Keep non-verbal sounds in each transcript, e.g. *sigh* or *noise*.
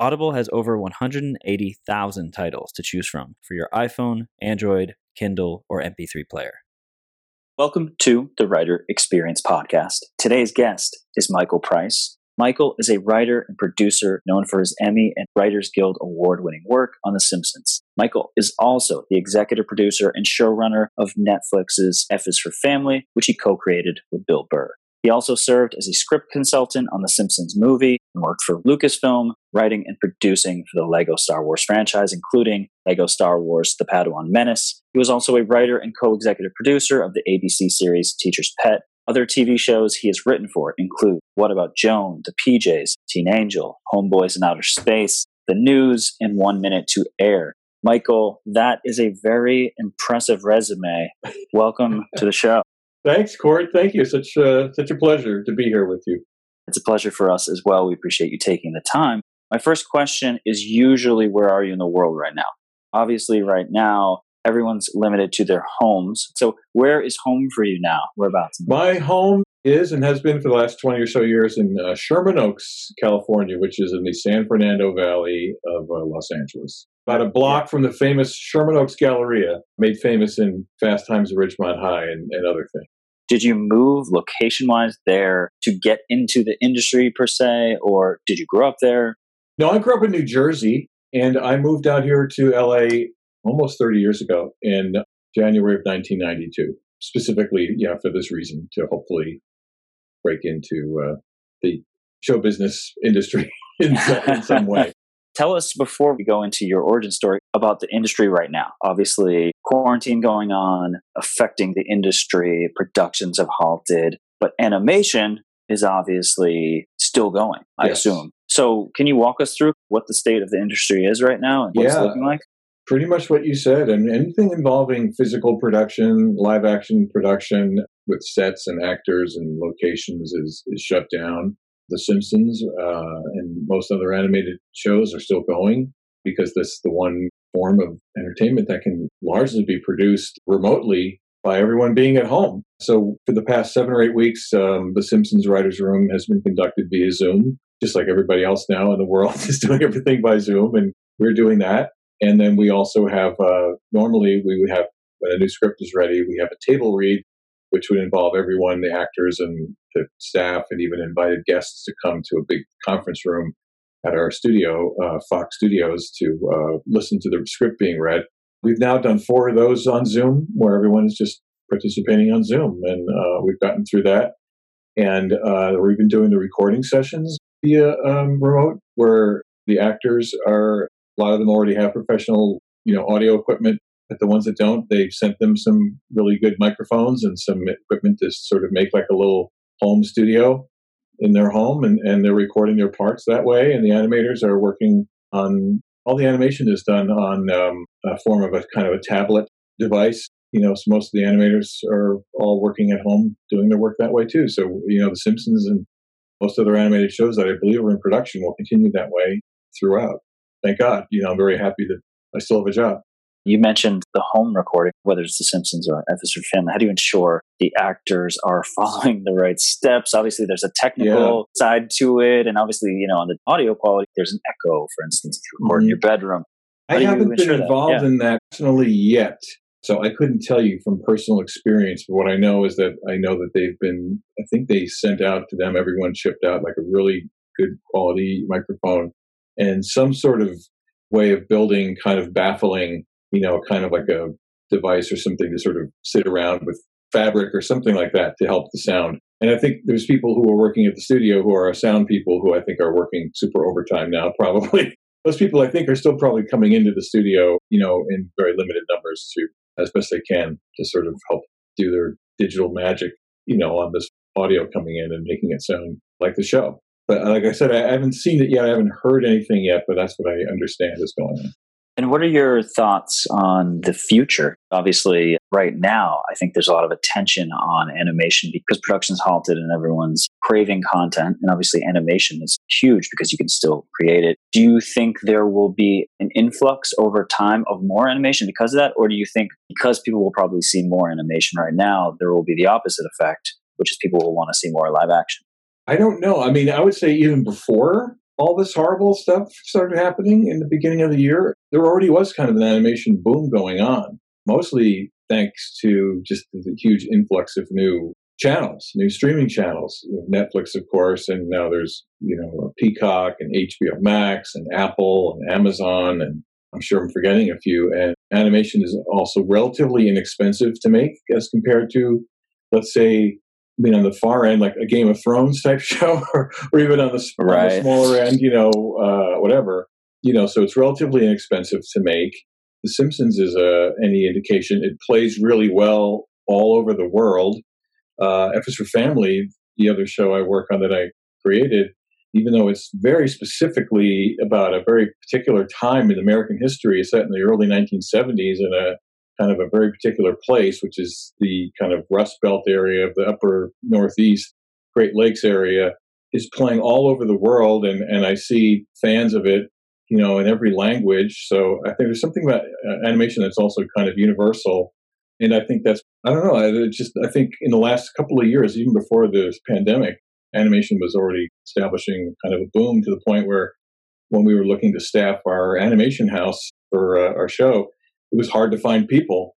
Audible has over 180,000 titles to choose from for your iPhone, Android, Kindle, or MP3 player. Welcome to the Writer Experience Podcast. Today's guest is Michael Price. Michael is a writer and producer known for his Emmy and Writers Guild award winning work on The Simpsons. Michael is also the executive producer and showrunner of Netflix's F is for Family, which he co created with Bill Burr. He also served as a script consultant on the Simpsons movie and worked for Lucasfilm, writing and producing for the Lego Star Wars franchise, including Lego Star Wars The Padawan Menace. He was also a writer and co executive producer of the ABC series Teacher's Pet. Other TV shows he has written for include What About Joan, The PJs, Teen Angel, Homeboys in Outer Space, The News, and One Minute to Air. Michael, that is a very impressive resume. Welcome to the show. Thanks, Court. Thank you. Such uh, such a pleasure to be here with you. It's a pleasure for us as well. We appreciate you taking the time. My first question is usually where are you in the world right now? Obviously, right now, everyone's limited to their homes. So, where is home for you now? Whereabouts? My home is and has been for the last 20 or so years in uh, Sherman Oaks, California, which is in the San Fernando Valley of uh, Los Angeles. About a block from the famous Sherman Oaks Galleria, made famous in Fast Times at Ridgemont High and, and other things. Did you move location wise there to get into the industry per se, or did you grow up there? No, I grew up in New Jersey and I moved out here to LA almost 30 years ago in January of 1992, specifically, yeah, for this reason to hopefully break into uh, the show business industry in, *laughs* in some *laughs* way. Tell us before we go into your origin story about the industry right now. Obviously, quarantine going on, affecting the industry, productions have halted, but animation is obviously still going, I yes. assume. So, can you walk us through what the state of the industry is right now and what yeah, it's looking like? Pretty much what you said. and anything involving physical production, live action production with sets and actors and locations is, is shut down. The Simpsons uh, and most other animated shows are still going because that's the one form of entertainment that can largely be produced remotely by everyone being at home. So for the past seven or eight weeks, um, the Simpsons Writers Room has been conducted via Zoom, just like everybody else now in the world *laughs* is doing everything by Zoom, and we're doing that. And then we also have uh, normally we would have when a new script is ready, we have a table read which would involve everyone, the actors and the staff, and even invited guests to come to a big conference room at our studio, uh, Fox Studios, to uh, listen to the script being read. We've now done four of those on Zoom, where everyone is just participating on Zoom, and uh, we've gotten through that. And uh, we've been doing the recording sessions via um, remote, where the actors are a lot of them already have professional, you know, audio equipment but the ones that don't, they've sent them some really good microphones and some equipment to sort of make like a little home studio in their home, and, and they're recording their parts that way. And the animators are working on all the animation is done on um, a form of a kind of a tablet device. You know, so most of the animators are all working at home doing their work that way too. So, you know, The Simpsons and most other animated shows that I believe are in production will continue that way throughout. Thank God. You know, I'm very happy that I still have a job. You mentioned the home recording, whether it's The Simpsons or is Family. How do you ensure the actors are *laughs* following the right steps? Obviously, there's a technical yeah. side to it, and obviously, you know, on the audio quality, there's an echo, for instance, if you record mm-hmm. in your bedroom. How I haven't been involved yeah. in that personally yet, so I couldn't tell you from personal experience. But what I know is that I know that they've been. I think they sent out to them. Everyone shipped out like a really good quality microphone and some sort of way of building kind of baffling you know, kind of like a device or something to sort of sit around with fabric or something like that to help the sound. And I think there's people who are working at the studio who are sound people who I think are working super overtime now, *laughs* probably. Those people I think are still probably coming into the studio, you know, in very limited numbers to as best they can to sort of help do their digital magic, you know, on this audio coming in and making it sound like the show. But uh, like I said, I haven't seen it yet. I haven't heard anything yet, but that's what I understand is going on. And what are your thoughts on the future? Obviously, right now, I think there's a lot of attention on animation because production's halted and everyone's craving content. And obviously, animation is huge because you can still create it. Do you think there will be an influx over time of more animation because of that? Or do you think because people will probably see more animation right now, there will be the opposite effect, which is people will want to see more live action? I don't know. I mean, I would say even before all this horrible stuff started happening in the beginning of the year, there already was kind of an animation boom going on, mostly thanks to just the huge influx of new channels, new streaming channels. Netflix, of course, and now there's, you know, Peacock and HBO Max and Apple and Amazon, and I'm sure I'm forgetting a few. And animation is also relatively inexpensive to make as compared to, let's say, I mean, on the far end, like a Game of Thrones type *laughs* show, or, or even on the, right. on the smaller end, you know, uh, whatever, you know, so it's relatively inexpensive to make. The Simpsons is a, any indication. It plays really well all over the world. Uh, F is for Family, the other show I work on that I created, even though it's very specifically about a very particular time in American history, set in the early 1970s in a kind of a very particular place, which is the kind of Rust Belt area of the upper Northeast, Great Lakes area, is playing all over the world. And, and I see fans of it, you know, in every language. So I think there's something about uh, animation that's also kind of universal. And I think that's, I don't know, I just, I think in the last couple of years, even before this pandemic, animation was already establishing kind of a boom to the point where when we were looking to staff our animation house for uh, our show, it was hard to find people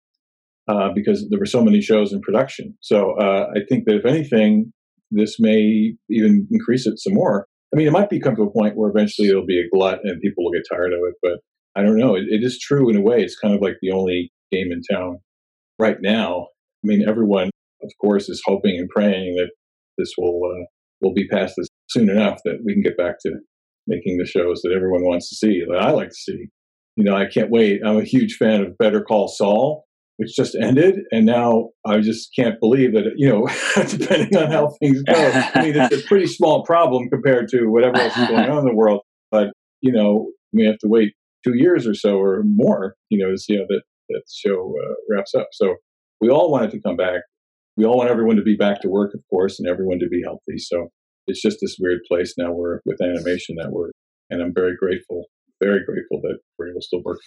uh, because there were so many shows in production. So uh, I think that if anything, this may even increase it some more. I mean, it might become to a point where eventually it'll be a glut and people will get tired of it. But I don't know. it, it is true in a way. It's kind of like the only game in town right now. I mean, everyone, of course, is hoping and praying that this will uh, will be past this soon enough that we can get back to making the shows that everyone wants to see, that I like to see you know, I can't wait. I'm a huge fan of Better Call Saul, which just ended, and now I just can't believe that. You know, *laughs* depending on how things go, I mean, it's a *laughs* pretty small problem compared to whatever else is going on in the world. But you know, we have to wait two years or so or more, you know, to see how that that show uh, wraps up. So we all want it to come back. We all want everyone to be back to work, of course, and everyone to be healthy. So it's just this weird place now where with animation that we're, and I'm very grateful very grateful that we're able to still work.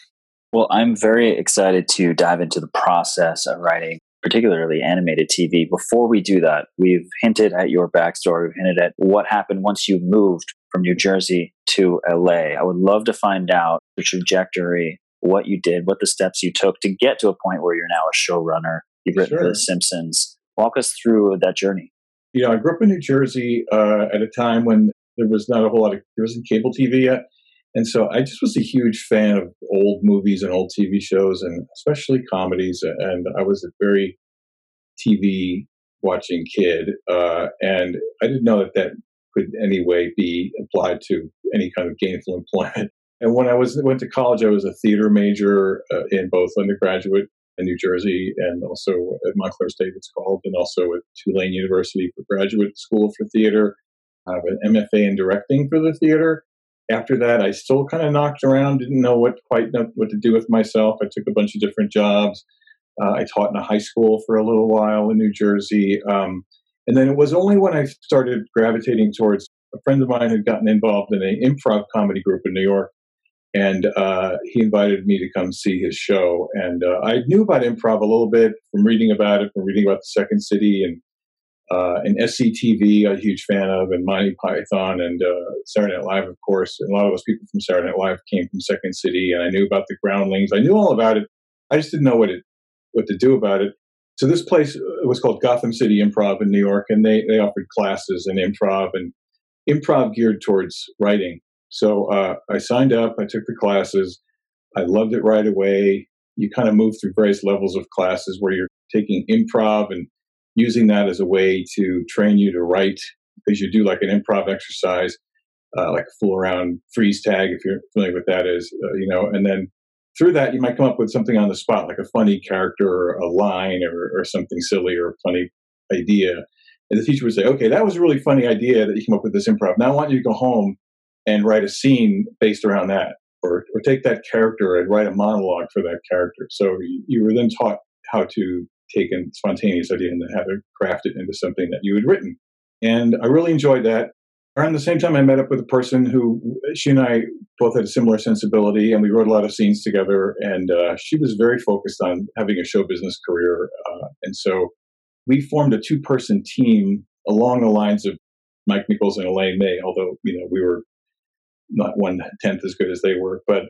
Well, I'm very excited to dive into the process of writing, particularly animated TV. Before we do that, we've hinted at your backstory, we've hinted at what happened once you moved from New Jersey to LA. I would love to find out the trajectory, what you did, what the steps you took to get to a point where you're now a showrunner. You've written sure. The Simpsons. Walk us through that journey. You know, I grew up in New Jersey uh, at a time when there was not a whole lot of, there wasn't cable TV yet. And so I just was a huge fan of old movies and old TV shows, and especially comedies. And I was a very TV watching kid, uh, and I didn't know that that could any way be applied to any kind of gainful employment. *laughs* And when I was went to college, I was a theater major uh, in both undergraduate in New Jersey and also at Montclair State, it's called, and also at Tulane University for graduate school for theater. I have an MFA in directing for the theater after that, I still kind of knocked around, didn't know what quite what to do with myself. I took a bunch of different jobs. Uh, I taught in a high school for a little while in New Jersey. Um, and then it was only when I started gravitating towards a friend of mine had gotten involved in an improv comedy group in New York. And uh, he invited me to come see his show. And uh, I knew about improv a little bit from reading about it, from reading about the Second City and uh, and SCTV, a huge fan of, and Monty Python, and uh, Saturday Night Live, of course. And a lot of those people from Saturday Night Live came from Second City, and I knew about the Groundlings. I knew all about it. I just didn't know what it what to do about it. So this place uh, was called Gotham City Improv in New York, and they they offered classes in improv and improv geared towards writing. So uh, I signed up. I took the classes. I loved it right away. You kind of move through various levels of classes where you're taking improv and using that as a way to train you to write because you do like an improv exercise, uh, like a fool around freeze tag, if you're familiar with that is, uh, you know, and then through that you might come up with something on the spot, like a funny character or a line or, or something silly or a funny idea. And the teacher would say, okay, that was a really funny idea that you came up with this improv. Now I want you to go home and write a scene based around that. Or, or take that character and write a monologue for that character. So you, you were then taught how to take a spontaneous idea and then how to craft it into something that you had written. And I really enjoyed that. Around the same time, I met up with a person who she and I both had a similar sensibility, and we wrote a lot of scenes together. And uh, she was very focused on having a show business career, uh, and so we formed a two-person team along the lines of Mike Nichols and Elaine May. Although you know we were not one tenth as good as they were, but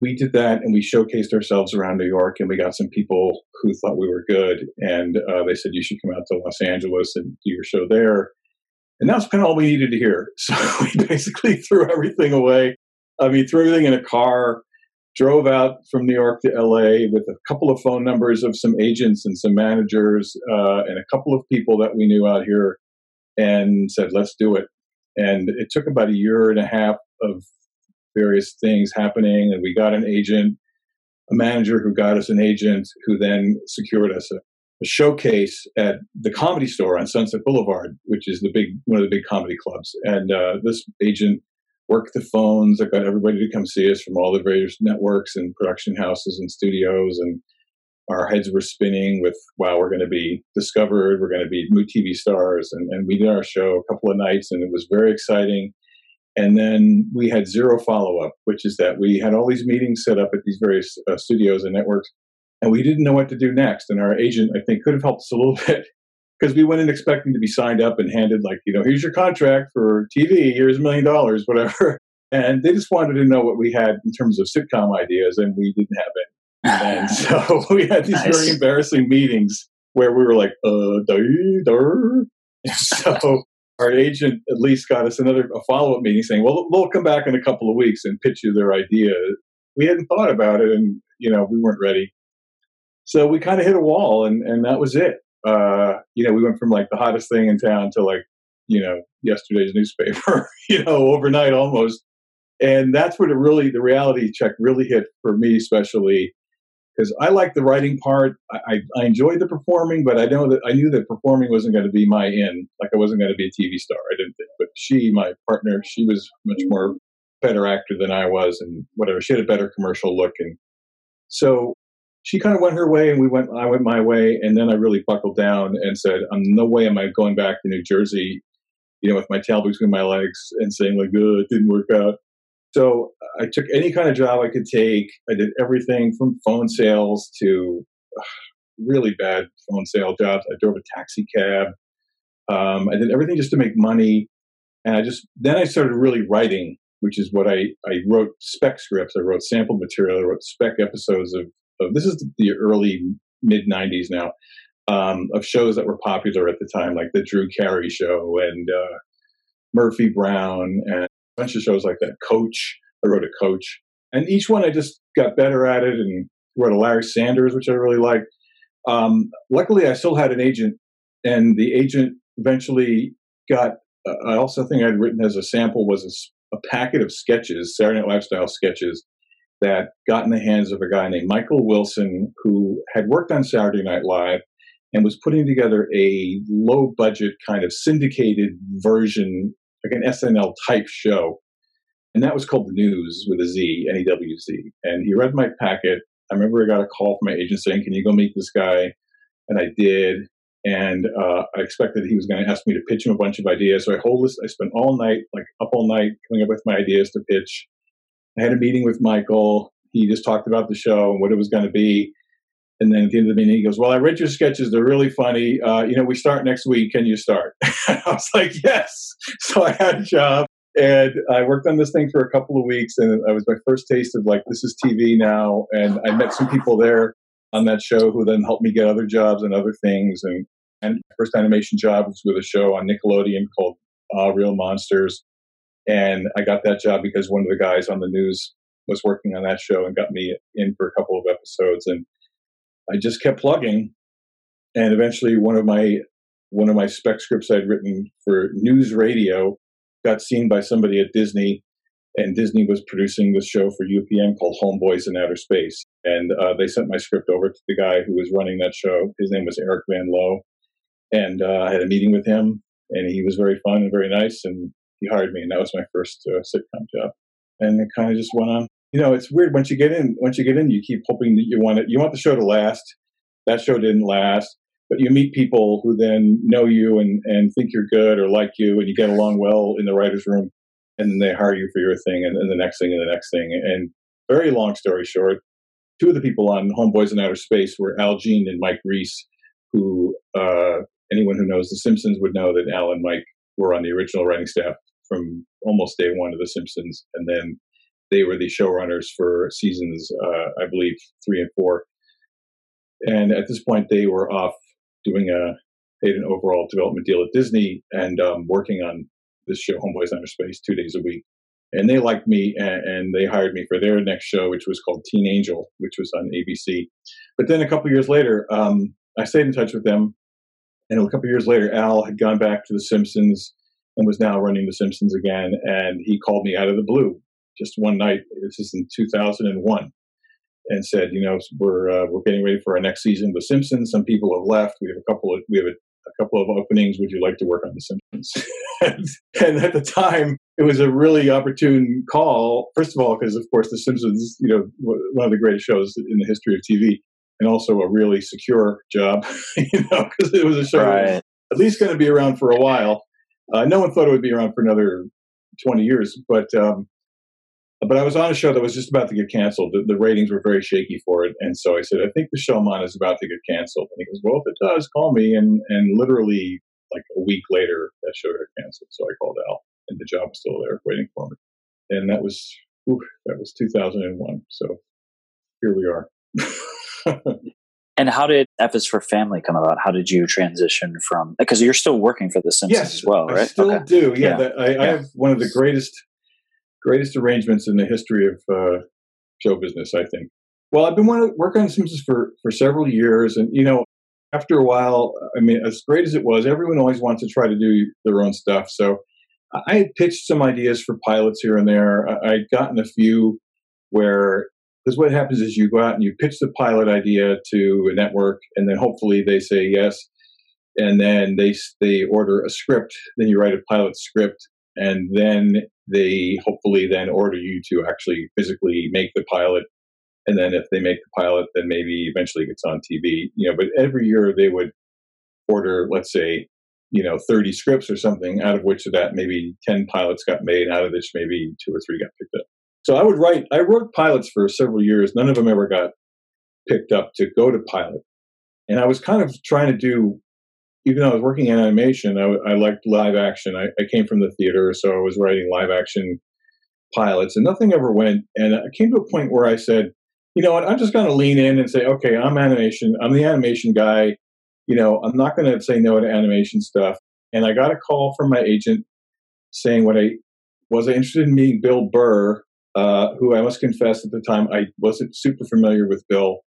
we did that and we showcased ourselves around New York and we got some people who thought we were good and uh, they said you should come out to Los Angeles and do your show there. And that's kind of all we needed to hear. *laughs* So we basically threw everything away. I mean, threw everything in a car, drove out from New York to LA with a couple of phone numbers of some agents and some managers uh, and a couple of people that we knew out here and said, let's do it. And it took about a year and a half of various things happening. And we got an agent, a manager who got us an agent who then secured us a, a showcase at the comedy store on Sunset Boulevard, which is the big, one of the big comedy clubs. And uh, this agent worked the phones. I got everybody to come see us from all the various networks and production houses and studios. And our heads were spinning with, wow, we're going to be discovered. We're going to be new TV stars. And, and we did our show a couple of nights, and it was very exciting. And then we had zero follow up, which is that we had all these meetings set up at these various uh, studios and networks, and we didn't know what to do next. And our agent, I think, could have helped us a little *laughs* bit because we went in expecting to be signed up and handed, like, you know, here's your contract for TV, here's a million dollars, *laughs* whatever. And they just wanted to know what we had in terms of sitcom ideas, and we didn't have it. And *laughs* so we had these nice. very embarrassing meetings where we were like, uh, duh, duh. so our agent at least got us another a follow up meeting saying, "Well, they'll come back in a couple of weeks and pitch you their idea." We hadn't thought about it, and you know we weren't ready, so we kind of hit a wall, and and that was it. Uh, you know, we went from like the hottest thing in town to like you know yesterday's newspaper, *laughs* you know, overnight almost, and that's where the really the reality check really hit for me, especially because I like the writing part. I, I, enjoyed the performing, but I know that I knew that performing wasn't going to be my in. Like I wasn't going to be a TV star. I didn't think. But she, my partner, she was much more better actor than I was, and whatever. She had a better commercial look, and so she kind of went her way, and we went. I went my way, and then I really buckled down and said, "I'm no way am I going back to New Jersey." You know, with my tail between my legs and saying like, "Good, it didn't work out." So I took any kind of job I could take. I did everything from phone sales to really bad phone sale jobs. I drove a taxi cab. Um, I did everything just to make money. And I just, then I started really writing, which is what I, I wrote spec scripts. I wrote sample material. I wrote spec episodes of, of this is the early mid 90s now, um, of shows that were popular at the time, like the Drew Carey show and uh, Murphy Brown and bunch of shows like that. Coach, I wrote a coach, and each one I just got better at it and wrote a Larry Sanders, which I really liked. Um, luckily, I still had an agent, and the agent eventually got. Uh, I also think I'd written as a sample was a, a packet of sketches, Saturday Night Live style sketches, that got in the hands of a guy named Michael Wilson, who had worked on Saturday Night Live and was putting together a low budget kind of syndicated version like an SNL type show. And that was called The News with a Z, N E W Z. And he read my packet. I remember I got a call from my agent saying, Can you go meet this guy? And I did. And uh, I expected he was going to ask me to pitch him a bunch of ideas. So I whole list, I spent all night, like up all night, coming up with my ideas to pitch. I had a meeting with Michael. He just talked about the show and what it was going to be. And then end of the meeting, he goes, "Well, I read your sketches; they're really funny. Uh, you know, we start next week. Can you start?" *laughs* I was like, "Yes." So I had a job, and I worked on this thing for a couple of weeks, and it was my first taste of like this is TV now. And I met some people there on that show who then helped me get other jobs and other things. And and my first animation job was with a show on Nickelodeon called uh, Real Monsters, and I got that job because one of the guys on the news was working on that show and got me in for a couple of episodes and I just kept plugging, and eventually one of my one of my spec scripts I'd written for NewsRadio got seen by somebody at Disney, and Disney was producing this show for UPN called Homeboys in Outer Space, and uh, they sent my script over to the guy who was running that show. His name was Ehrich Van Lowe, And uh, I had a meeting with him, and he was very fun and very nice, and he hired me, and that was my first uh, sitcom job. And it kind of just went on. You know, it's weird once you get in. Once you get in, you keep hoping that you want it. You want the show to last. That show didn't last, but you meet people who then know you and and think you're good or like you, and you get along well in the writers' room, and then they hire you for your thing, and, the next thing, and the next thing. And very long story short, two of the people on Homeboys in Outer Space were Al Jean and Mike Reiss, who uh, anyone who knows The Simpsons would know that Al and Mike were on the original writing staff from almost day one of The Simpsons, and then they were the showrunners for seasons, uh, I believe, three and four. And at this point, they were off doing a paid an overall development deal at Disney and um, working on this show, Homeboys Outer Space, two days a week. And they liked me, and, and, they hired me for their next show, which was called Teen Angel, which was on ABC. But then a couple years later, um, I stayed in touch with them, and a couple years later, Al had gone back to The Simpsons and was now running The Simpsons again. And he called me out of the blue just one night. This is in 2001, and said, "You know, we're uh, we're getting ready for our next season of The Simpsons. Some people have left. We have a couple of we have a, a couple of openings. Would you like to work on The Simpsons?" *laughs* and, and at the time, it was a really opportune call. First of all, because of course The Simpsons, you know, one of the greatest shows in the history of TV, and also a really secure job, *laughs* you know, because it was a show right. at least going to be around for a while. Uh, no one thought it would be around for another 20 years, but um, but I was on a show that was just about to get canceled. The, the, ratings were very shaky for it, and so I said, "I think the show on is about to get canceled." And he goes, "Well, if it does, call me." And and literally like a week later, that show got canceled. So I called Al, and the job was still there waiting for me. And that was whew, that was 2001. So here we are. *laughs* And how did F is for Family come about? How did you transition from because you're still working for The Simpsons yes, as well, right? I still okay. do. Yeah, yeah. The, I, yeah. I, have one of the greatest greatest arrangements in the history of uh, show business. I think. Well, I've been working on Simpsons for for several years, and you know, after a while, I mean, as great as it was, everyone always wants to try to do their own stuff. So I had pitched some ideas for pilots here and there. I'd gotten a few where because what happens is you go out and you pitch the pilot idea to a network, and then hopefully they say yes, and then they they order a script. Then you write a pilot script, and then they hopefully then order you to actually physically make the pilot. And then if they make the pilot, then maybe eventually it gets on TV. You know, but every year they would order, let's say, you know, 30 scripts or something, out of which of that maybe 10 pilots got made, out of which maybe two or three got picked up. So I would write, I wrote pilots for several years. None of them ever got picked up to go to pilot. And I was kind of trying to do, even though I was working in animation, I, I liked live action. I, I, came from the theater, so I was writing live action pilots, and nothing ever went. And I came to a point where I said, you know what, I'm just going to lean in and say, okay, I'm animation. I'm the animation guy. You know, I'm not going to say no to animation stuff. And I got a call from my agent saying what I was I interested in meeting Bill Burr, uh, who I must confess at the time I wasn't super familiar with Bill,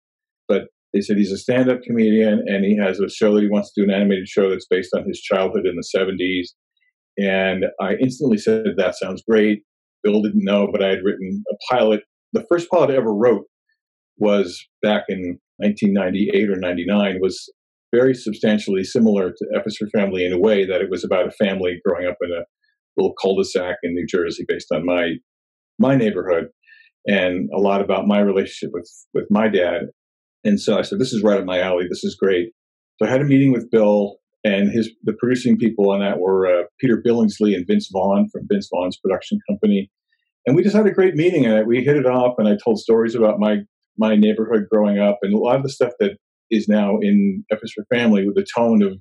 but they said he's a stand up comedian and he has a show that he wants to do an animated show that's based on his childhood in the 70s. And I instantly said, That sounds great. Bill didn't know, but I had written a pilot. The first pilot I ever wrote was back in 1998 or 99, was very substantially similar to F Family in a way that it was about a family growing up in a little cul-de-sac in New Jersey based on my my neighborhood and a lot about my relationship with with my dad. And so I said, "This is right up my alley. This is great." So I had a meeting with Bill, and his the producing people on that were uh, Peter Billingsley and Vince Vaughn from Vince Vaughn's production company. And we just had a great meeting, and we hit it off. And I told stories about my my neighborhood growing up, and a lot of the stuff that is now in F for Family with the tone of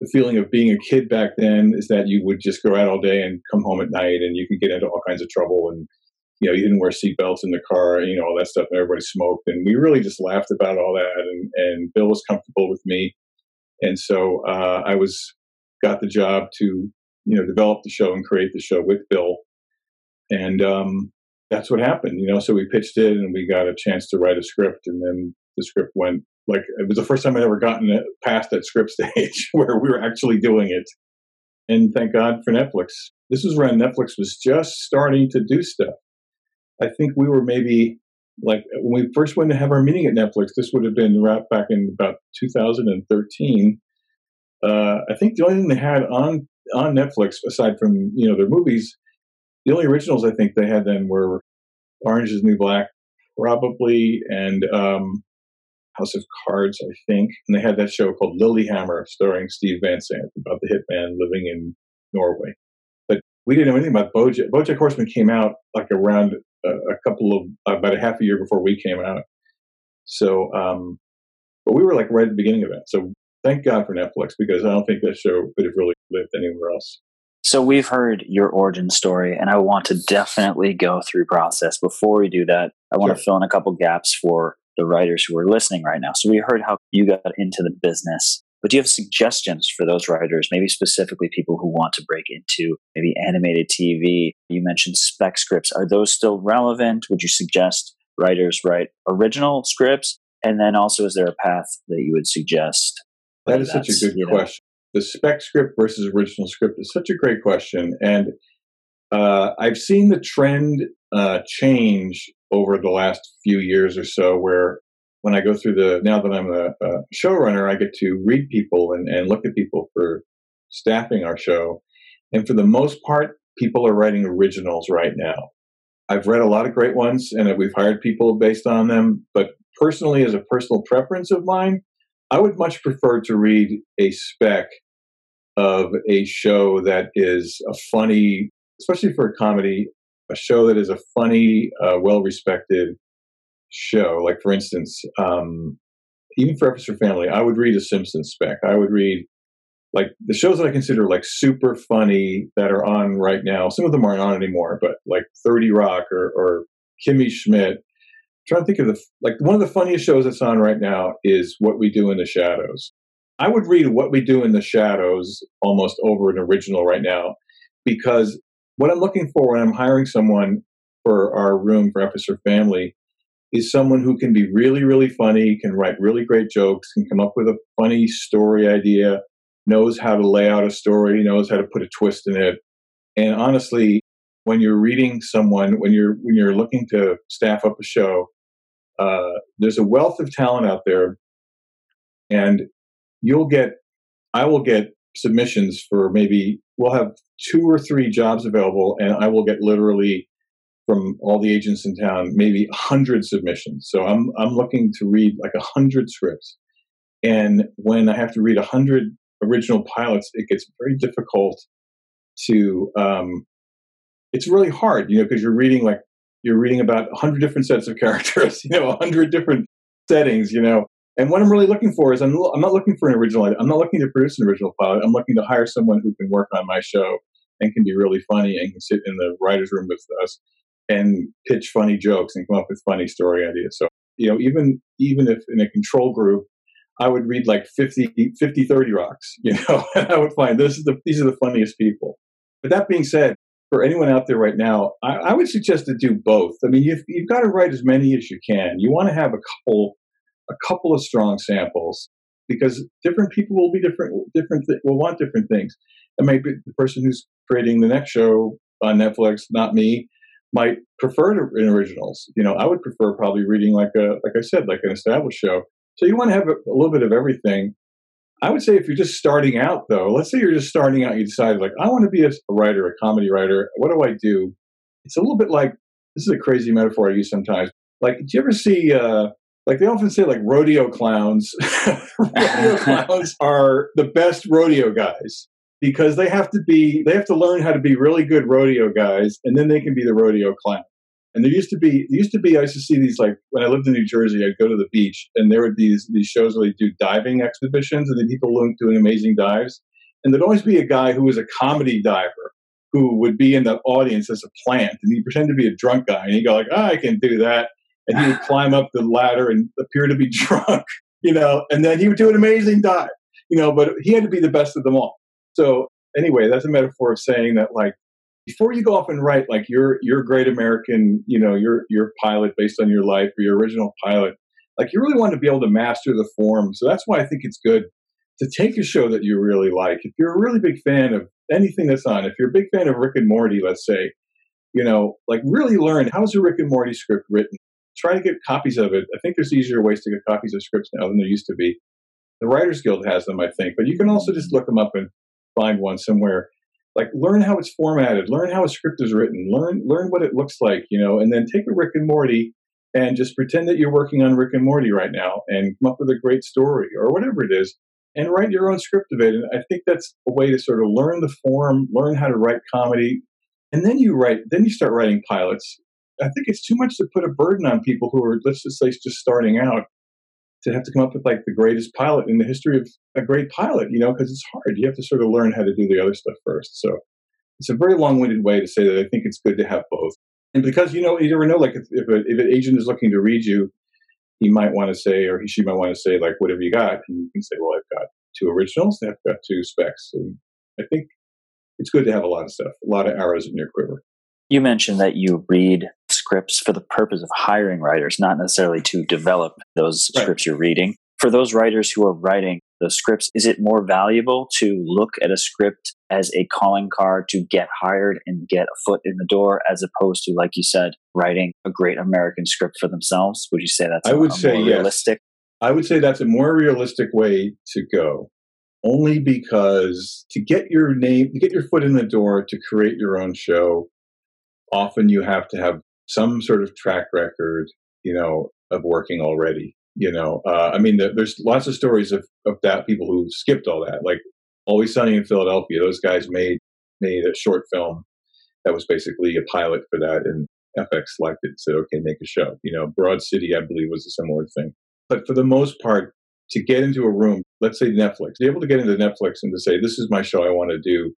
the feeling of being a kid back then is that you would just go out all day and come home at night, and you could get into all kinds of trouble and you know, you didn't wear seatbelts in the car, you know, all that stuff, and everybody smoked. And we really just laughed about all that. And, and Bill was comfortable with me. And so uh, I was, got the job to, you know, develop the show and create the show with Bill. And um, that's what happened, you know. So we pitched it and we got a chance to write a script. And then the script went like, it was the first time I'd ever gotten it past that script *laughs* stage where we were actually doing it. And thank God for Netflix. This was when Netflix was just starting to do stuff. I think we were maybe like when we first went to have our meeting at Netflix. This would have been right back in about 2013. uh, I think the only thing they had on on Netflix, aside from you know their movies, the only originals I think they had then were Orange Is New Black, probably, and um, House of Cards, I think. And they had that show called Lilyhammer, starring Steve Van Zandt, about the hitman living in Norway. But we didn't know anything about BoJack. BoJack Horseman came out like around a, a couple of about a half a year before we came out. So, um, but we were like right at the beginning of that. So thank God for Netflix because I don't think that show could have really lived anywhere else. So we've heard your origin story, and I want to definitely go through process. Before we do that, I want sure. to fill in a couple gaps for the writers who are listening right now. So we heard how you got into the business, but do you have suggestions for those writers, maybe specifically people who want to break into maybe animated TV? You mentioned spec scripts. Are those still relevant? Would you suggest writers write original scripts? And then also, is there a path that you would suggest? That is such a good question. Know, the spec script versus original script is such a great question. And uh, I've seen the trend uh, change over the last few years or so, where when I go through the, now that I'm a, a showrunner, I get to read people and, and look at people for staffing our show. And for the most part, people are writing originals right now. I've read a lot of great ones and we've hired people based on them. But personally, as a personal preference of mine, I would much prefer to read a spec of a show that is a funny, especially for a comedy, a show that is a funny, uh, well respected show. Like, for instance, um, even for F is for Family, I would read a Simpsons spec. I would read like the shows that I consider like super funny that are on right now. Some of them aren't on anymore, but like 30 Rock or, or Kimmy Schmidt. I'm trying to think of the like one of the funniest shows that's on right now is What We Do in the Shadows. I would read What We Do in the Shadows almost over an original right now because what I'm looking for when I'm hiring someone for our room for F is for Family is someone who can be really, really funny, can write really great jokes, can come up with a funny story idea, knows how to lay out a story, knows how to put a twist in it. And honestly, when you're reading someone, when you're when you're looking to staff up a show, uh, there's a wealth of talent out there, and you'll get, I will get submissions for maybe we'll have two or three jobs available, and I will get literally from all the agents in town, maybe a hundred submissions. So I'm I'm looking to read like a hundred scripts, and when I have to read a hundred original pilots, it gets very difficult to. Um, it's really hard, you know, because you're reading like you're reading about a hundred different sets of *laughs* characters, you know, a hundred different settings, you know. And what I'm really looking for is I'm, I'm not looking for an original. I'm not looking to produce an original pilot. I'm looking to hire someone who can work on my show and can be really funny and can sit in the writers' room with us and pitch funny jokes and come up with funny story ideas. So, you know, even even if in a control group, I would read like 50, 50 30 rocks, *laughs* you know, and I would find this is the these are the funniest people. But that being said, for anyone out there right now, I, I would suggest to do both. I mean, you've, you've got to write as many as you can. You want to have a couple a couple of strong samples because different people will be different different th- will want different things. And maybe the person who's creating the next show on Netflix, not me, might prefer to, in originals. You know, I would prefer probably reading like a, like I said, like an established show. So you want to have a, a little bit of everything. I would say if you're just starting out, though, let's say you're just starting out, you decide like I want to be a, a writer, a comedy writer. What do I do? It's a little bit like this is a crazy metaphor I use sometimes. Like, do you ever see? Uh, like they often say, like rodeo clowns. *laughs* rodeo *laughs* clowns are the best rodeo guys because they have to be they have to learn how to be really good rodeo guys and then they can be the rodeo clown. And there used to be there used to be i used to see these like when i lived in new jersey i'd go to the beach and there would be these, these shows where they do diving exhibitions and the people doing amazing dives. And there'd always be a guy who was a comedy diver who would be in the audience as a plant and he'd pretend to be a drunk guy and he'd go like oh, i can do that. And he would *laughs* climb up the ladder and appear to be *laughs* drunk you know and then he would do an amazing dive you know but he had to be the best of them all so anyway, that's a metaphor of saying that like before you go off and write like your your great American, you know, your your pilot based on your life or your original pilot, like you really want to be able to master the form. So that's why I think it's good to take a show that you really like. If you're a really big fan of anything that's on, if you're a big fan of Rick and Morty, let's say, you know, like really learn how's a Rick and Morty script written. Try to get copies of it. I think there's easier ways to get copies of scripts now than there used to be The Writers Guild has them, I think, but you can also just look them up and find one somewhere. Like learn how it's formatted, learn how a script is written, learn learn what it looks like, you know, and then take a Rick and Morty and just pretend that you're working on Rick and Morty right now and come up with a great story or whatever it is and write your own script of it. And I think that's a way to sort of learn the form, learn how to write comedy, and then you write, then you start writing pilots. I think it's too much to put a burden on people who are, let's just say, just starting out to have to come up with like the greatest pilot in the history of a great pilot, you know, because it's hard. You have to sort of learn how to do the other stuff first. So it's a very long-winded way to say that I think it's good to have both. And because you know, you never know, like if, if, a, if an agent is looking to read you, he might want to say, or he she might want to say, like, whatever you got, and you can say, well, I've got two originals, I've got two specs. And I think it's good to have a lot of stuff, a lot of arrows in your quiver. You mentioned that you read scripts for the purpose of hiring writers, not necessarily to develop those right. scripts you're reading. For those writers who are writing those scripts, is it more valuable to look at a script as a calling card to get hired and get a foot in the door, as opposed to, like you said, writing a great American script for themselves? Would you say that's I would a, say yes. realistic? I would say that's a more realistic way to go. Only because to get your name, to get your foot in the door, to create your own show, often you have to have some sort of track record, you know, of working already. You know, uh, I mean, the, there's lots of stories of, of that people who skipped all that. Like Always Sunny in Philadelphia, those guys made made a short film that was basically a pilot for that, and FX selected and said, "Okay, make a show." You know, Broad City, I believe, was a similar thing. But for the most part, to get into a room, let's say Netflix, be able to get into Netflix and to say, "This is my show I want to do,"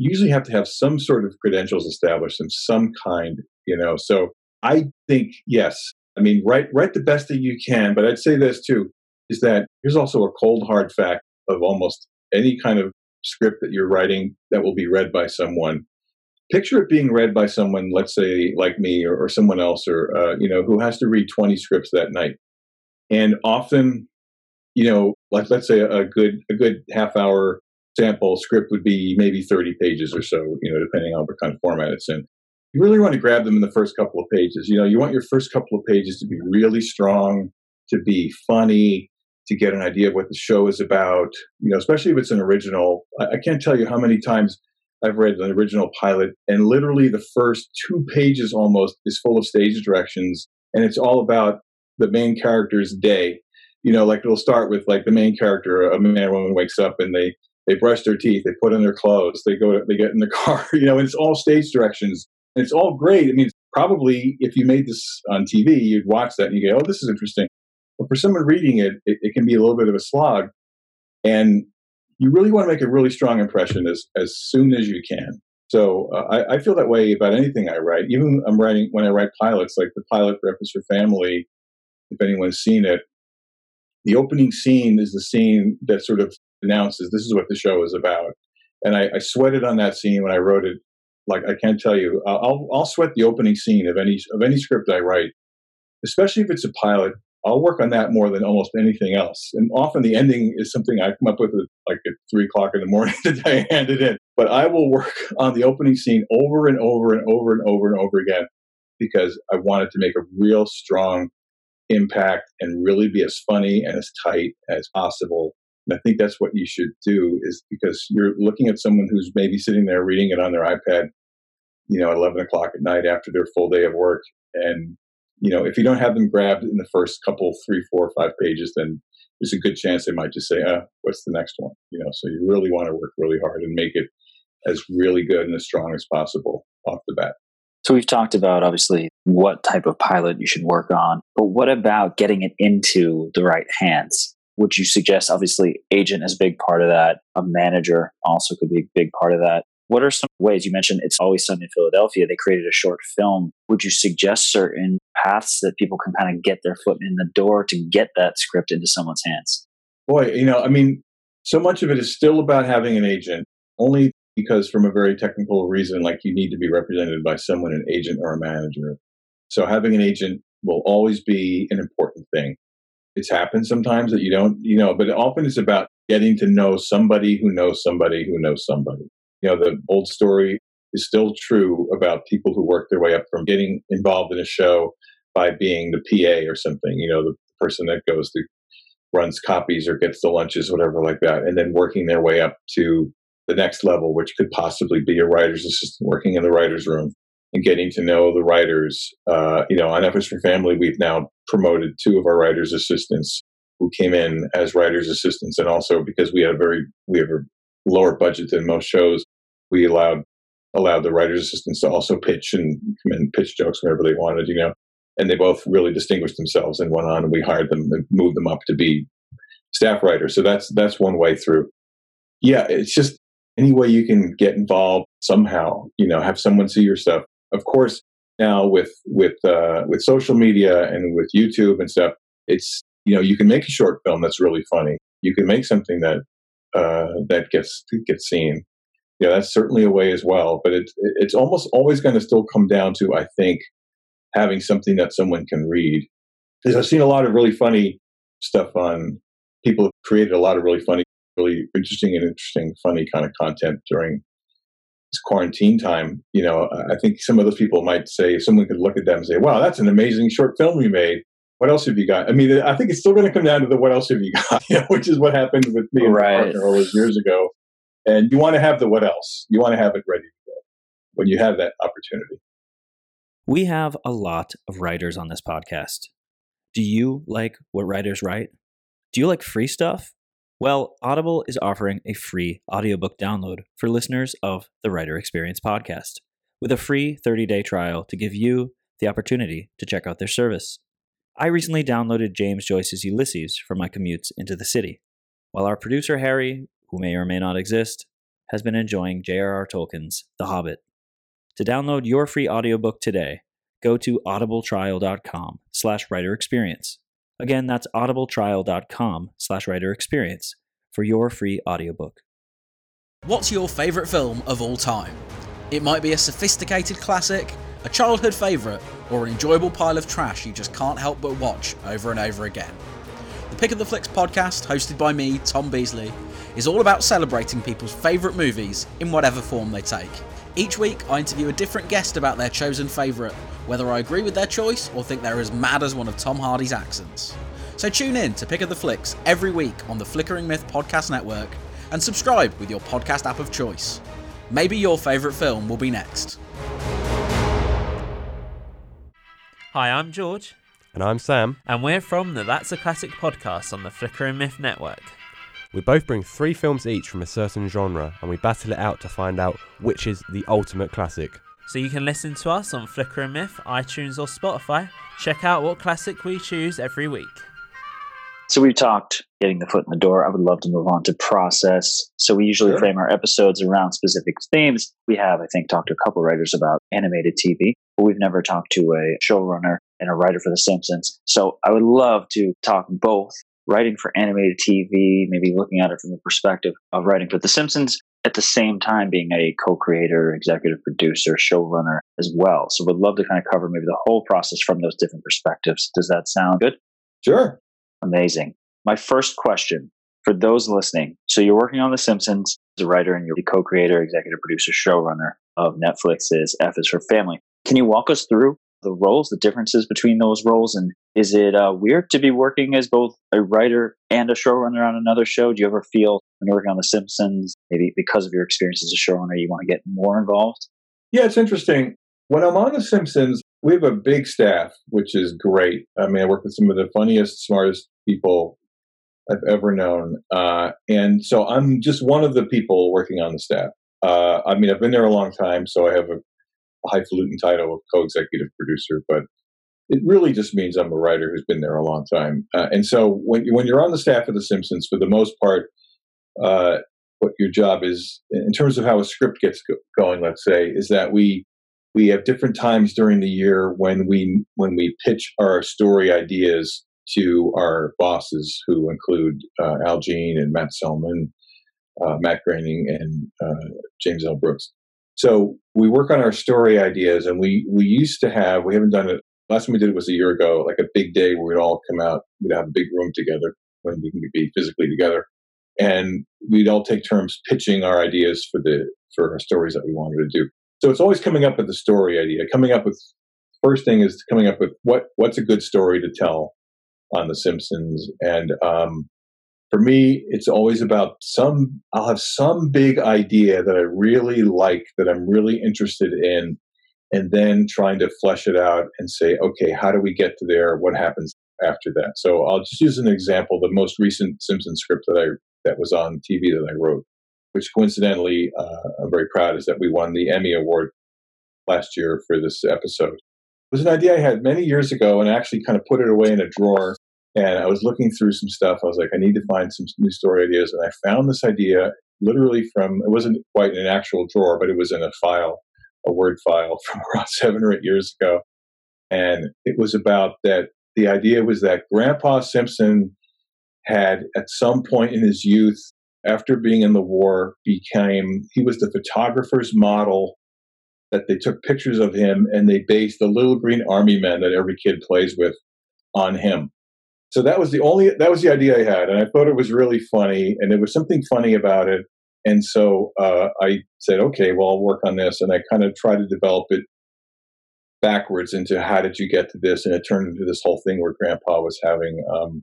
usually have to have some sort of credentials established in some kind. You know, so I think yes, I mean, write write the best that you can. But I'd say this too: is that here's also a cold hard fact of almost any kind of script that you're writing that will be read by someone. Picture it being read by someone, let's say like me or, or someone else, or uh, you know, who has to read 20 scripts that night. And often, you know, like let's say a good a good half hour sample script would be maybe 30 pages or so, you know, depending on what kind of format it's in you really want to grab them in the first couple of pages. You know, you want your first couple of pages to be really strong, to be funny, to get an idea of what the show is about. You know, especially if it's an original. I, I can't tell you how many times I've read an original pilot, and literally the first two pages almost is full of stage directions, and it's all about the main character's day. You know, like it'll start with like the main character, a man or woman wakes up and they they brush their teeth, they put on their clothes, they go, to, they get in the *laughs* car. You know, it's all stage directions and it's all great. I mean, probably if you made this on TV, you'd watch that and you go, oh, this is interesting. But for someone reading it, it, it can be a little bit of a slog. And you really want to make a really strong impression as, as soon as you can. So uh, I, I, feel that way about anything I write. Even I'm writing when I write pilots, like the pilot for Family. If anyone's seen it, the opening scene is the scene that sort of announces this is what the show is about. And I, I sweated on that scene when I wrote it like I can't tell you. I'll I'll sweat the opening scene of any of any script I write, especially if it's a pilot. I'll work on that more than almost anything else. And often the ending is something I come up with at, like at three o'clock in the morning *laughs* the day I hand it in. But I will work *laughs* on the opening scene over and over and over and over and over again because I wanted to make a real strong impact and really be as funny and as tight as possible. And I think that's what you should do is because you're looking at someone who's maybe sitting there reading it on their iPad you know, at 11 o'clock at night after their full day of work. And, you know, if you don't have them grabbed in the first couple, three, four, five pages, then there's a good chance they might just say, uh, what's the next one? You know, so you really want to work really hard and make it as really good and as strong as possible off the bat. So we've talked about obviously what type of pilot you should work on, but what about getting it into the right hands? Would you suggest obviously agent is a big part of that, a manager also could be a big part of that. What are some ways you mentioned it's always sunny in Philadelphia? They created a short film. Would you suggest certain paths that people can kind of get their foot in the door to get that script into someone's hands? Boy, you know, I mean, so much of it is still about having an agent, only because from a very technical reason, like you need to be represented by someone, an agent or a manager. So having an agent will always be an important thing. It's happened sometimes that you don't, you know, but often it's about getting to know somebody who knows somebody who knows somebody. You know, the old story is still true about people who work their way up from getting involved in a show by being the PA or something, you know, the person that goes to runs copies or gets the lunches, whatever like that, and then working their way up to the next level, which could possibly be a writer's assistant working in the writer's room and getting to know the writers. Uh, you know, on F for Family, we've now promoted two of our writers' assistants who came in as writers' assistants, and also because we have a very we have a lower budget than most shows, we allowed allowed the writers' assistants to also pitch and come in pitch jokes whenever they wanted. You know, and they both really distinguished themselves and went on, and we hired them and moved them up to be staff writers. So that's that's one way through. Yeah, it's just any way you can get involved somehow. You know, have someone see your stuff of course, now with with uh, with social media and with YouTube and stuff, it's you know you can make a short film that's really funny. You can make something that uh, that gets gets seen. Yeah, that's certainly a way as well. But it's it's almost always going to still come down to I think having something that someone can read. Because I've seen a lot of really funny stuff on people have created a lot of really funny, really interesting and interesting, funny kind of content during quarantine time, you know, I think some of those people might say, someone could look at them and say, wow, that's an amazing short film you made. What else have you got? I mean, I think it's still going to come down to the what else have you got, *laughs* you know, which is what happened with me and right. my partner all those years ago. And you want to have the what else. You want to have it ready to go when you have that opportunity. We have a lot of writers on this podcast. Do you like what writers write? Do you like free stuff? Well, Audible is offering a free audiobook download for listeners of the Writer Experience podcast with a free 30 day trial to give you the opportunity to check out their service. I recently downloaded James Joyce's Ulysses for my commutes into the city, while our producer Harry, who may or may not exist, has been enjoying J.R.R. Tolkien's The Hobbit. To download your free audiobook today, go to audibletrial.com slash writer experience Again, that's audibletrial.com slash writer experience for your free audiobook. What's your favourite film of all time? It might be a sophisticated classic, a childhood favourite, or an enjoyable pile of trash you just can't help but watch over and over again. The Pick of the Flicks podcast, hosted by me, Tom Beasley, is all about celebrating people's favourite movies in whatever form they take. Each week, I interview a different guest about their chosen favourite, whether I agree with their choice or think they're as mad as one of Tom Hardy's accents. So tune in to Pick of the Flicks every week on the Flickering Myth Podcast Network and subscribe with your podcast app of choice. Maybe your favourite film will be next. Hi, I'm George. And I'm Sam. And we're from the That's a Classic podcast on the Flickering Myth Network. We both bring three films each from a certain genre and we battle it out to find out which is the ultimate classic. So you can listen to us on Flickering Myth, iTunes, or Spotify. Check out what classic we choose every week. So we've talked getting the foot in the door. I would love to move on to process. So we usually sure. frame our episodes around specific themes. We have, I think, talked to a couple writers about animated TV, but we've never talked to a showrunner and a writer for The Simpsons. So I would love to talk both writing for animated TV, maybe looking at it from the perspective of writing for The Simpsons, at the same time being a co-creator, executive producer, showrunner as well. So would love to kind of cover maybe the whole process from those different perspectives. Does that sound good? Sure. Amazing. My first question for those listening. So you're working on The Simpsons as a writer and you're the co-creator, executive producer, showrunner of Netflix's F is for Family. Can you walk us through the roles, the differences between those roles, and is it uh, weird to be working as both a writer and a showrunner on another show? Do you ever feel when you're working on The Simpsons, maybe because of your experience as a showrunner, you want to get more involved? Yeah, it's interesting. When I'm on The Simpsons, we have a big staff, which is great. I mean, I work with some of the funniest, smartest people I've ever known. Uh, and so I'm just one of the people working on the staff. Uh, I mean, I've been there a long time, so I have a, a highfalutin title of co-executive producer, but it really just means I'm a writer who's been there a long time. Uh, and so when when you're on the staff of The Simpsons, for the most part, uh, what your job is in terms of how a script gets go- going, let's say, is that we we have different times during the year when we when we pitch our story ideas to our bosses, who include uh, Al Jean and Matt Selman, uh, Matt Groening, and uh, James L. Brooks. So we work on our story ideas, and we we used to have we haven't done it. Last time we did it was a year ago, like a big day where we'd all come out, we'd have a big room together when we can be physically together, and we'd all take turns pitching our ideas for the for our stories that we wanted to do. So it's always coming up with the story idea, coming up with first thing is coming up with what what's a good story to tell on The Simpsons. And um, for me, it's always about some, I'll have some big idea that I really like, that I'm really interested in, and then trying to flesh it out and say, okay, how do we get to there? What happens after that? So I'll just use an example. The most recent Simpsons script that I that was on TV that I wrote, which coincidentally uh, I'm very proud is that we won the Emmy Award last year for this episode. It was an idea I had many years ago and I actually kind of put it away in a drawer. And I was looking through some stuff. I was like, I need to find some new story ideas. And I found this idea literally from, it wasn't quite in an actual drawer, but it was in a file, a Word file *laughs* from around seven or eight years ago. And it was about that the idea was that Grandpa Simpson had at some point in his youth after being in the war became he was the photographer's model that they took pictures of him and they based the little green army men that every kid plays with on him so that was the only that was the idea i had and i thought it was really funny and there was something funny about it and so uh, i said okay well i'll work on this and i kind of tried to develop it backwards into how did you get to this and it turned into this whole thing where grandpa was having um,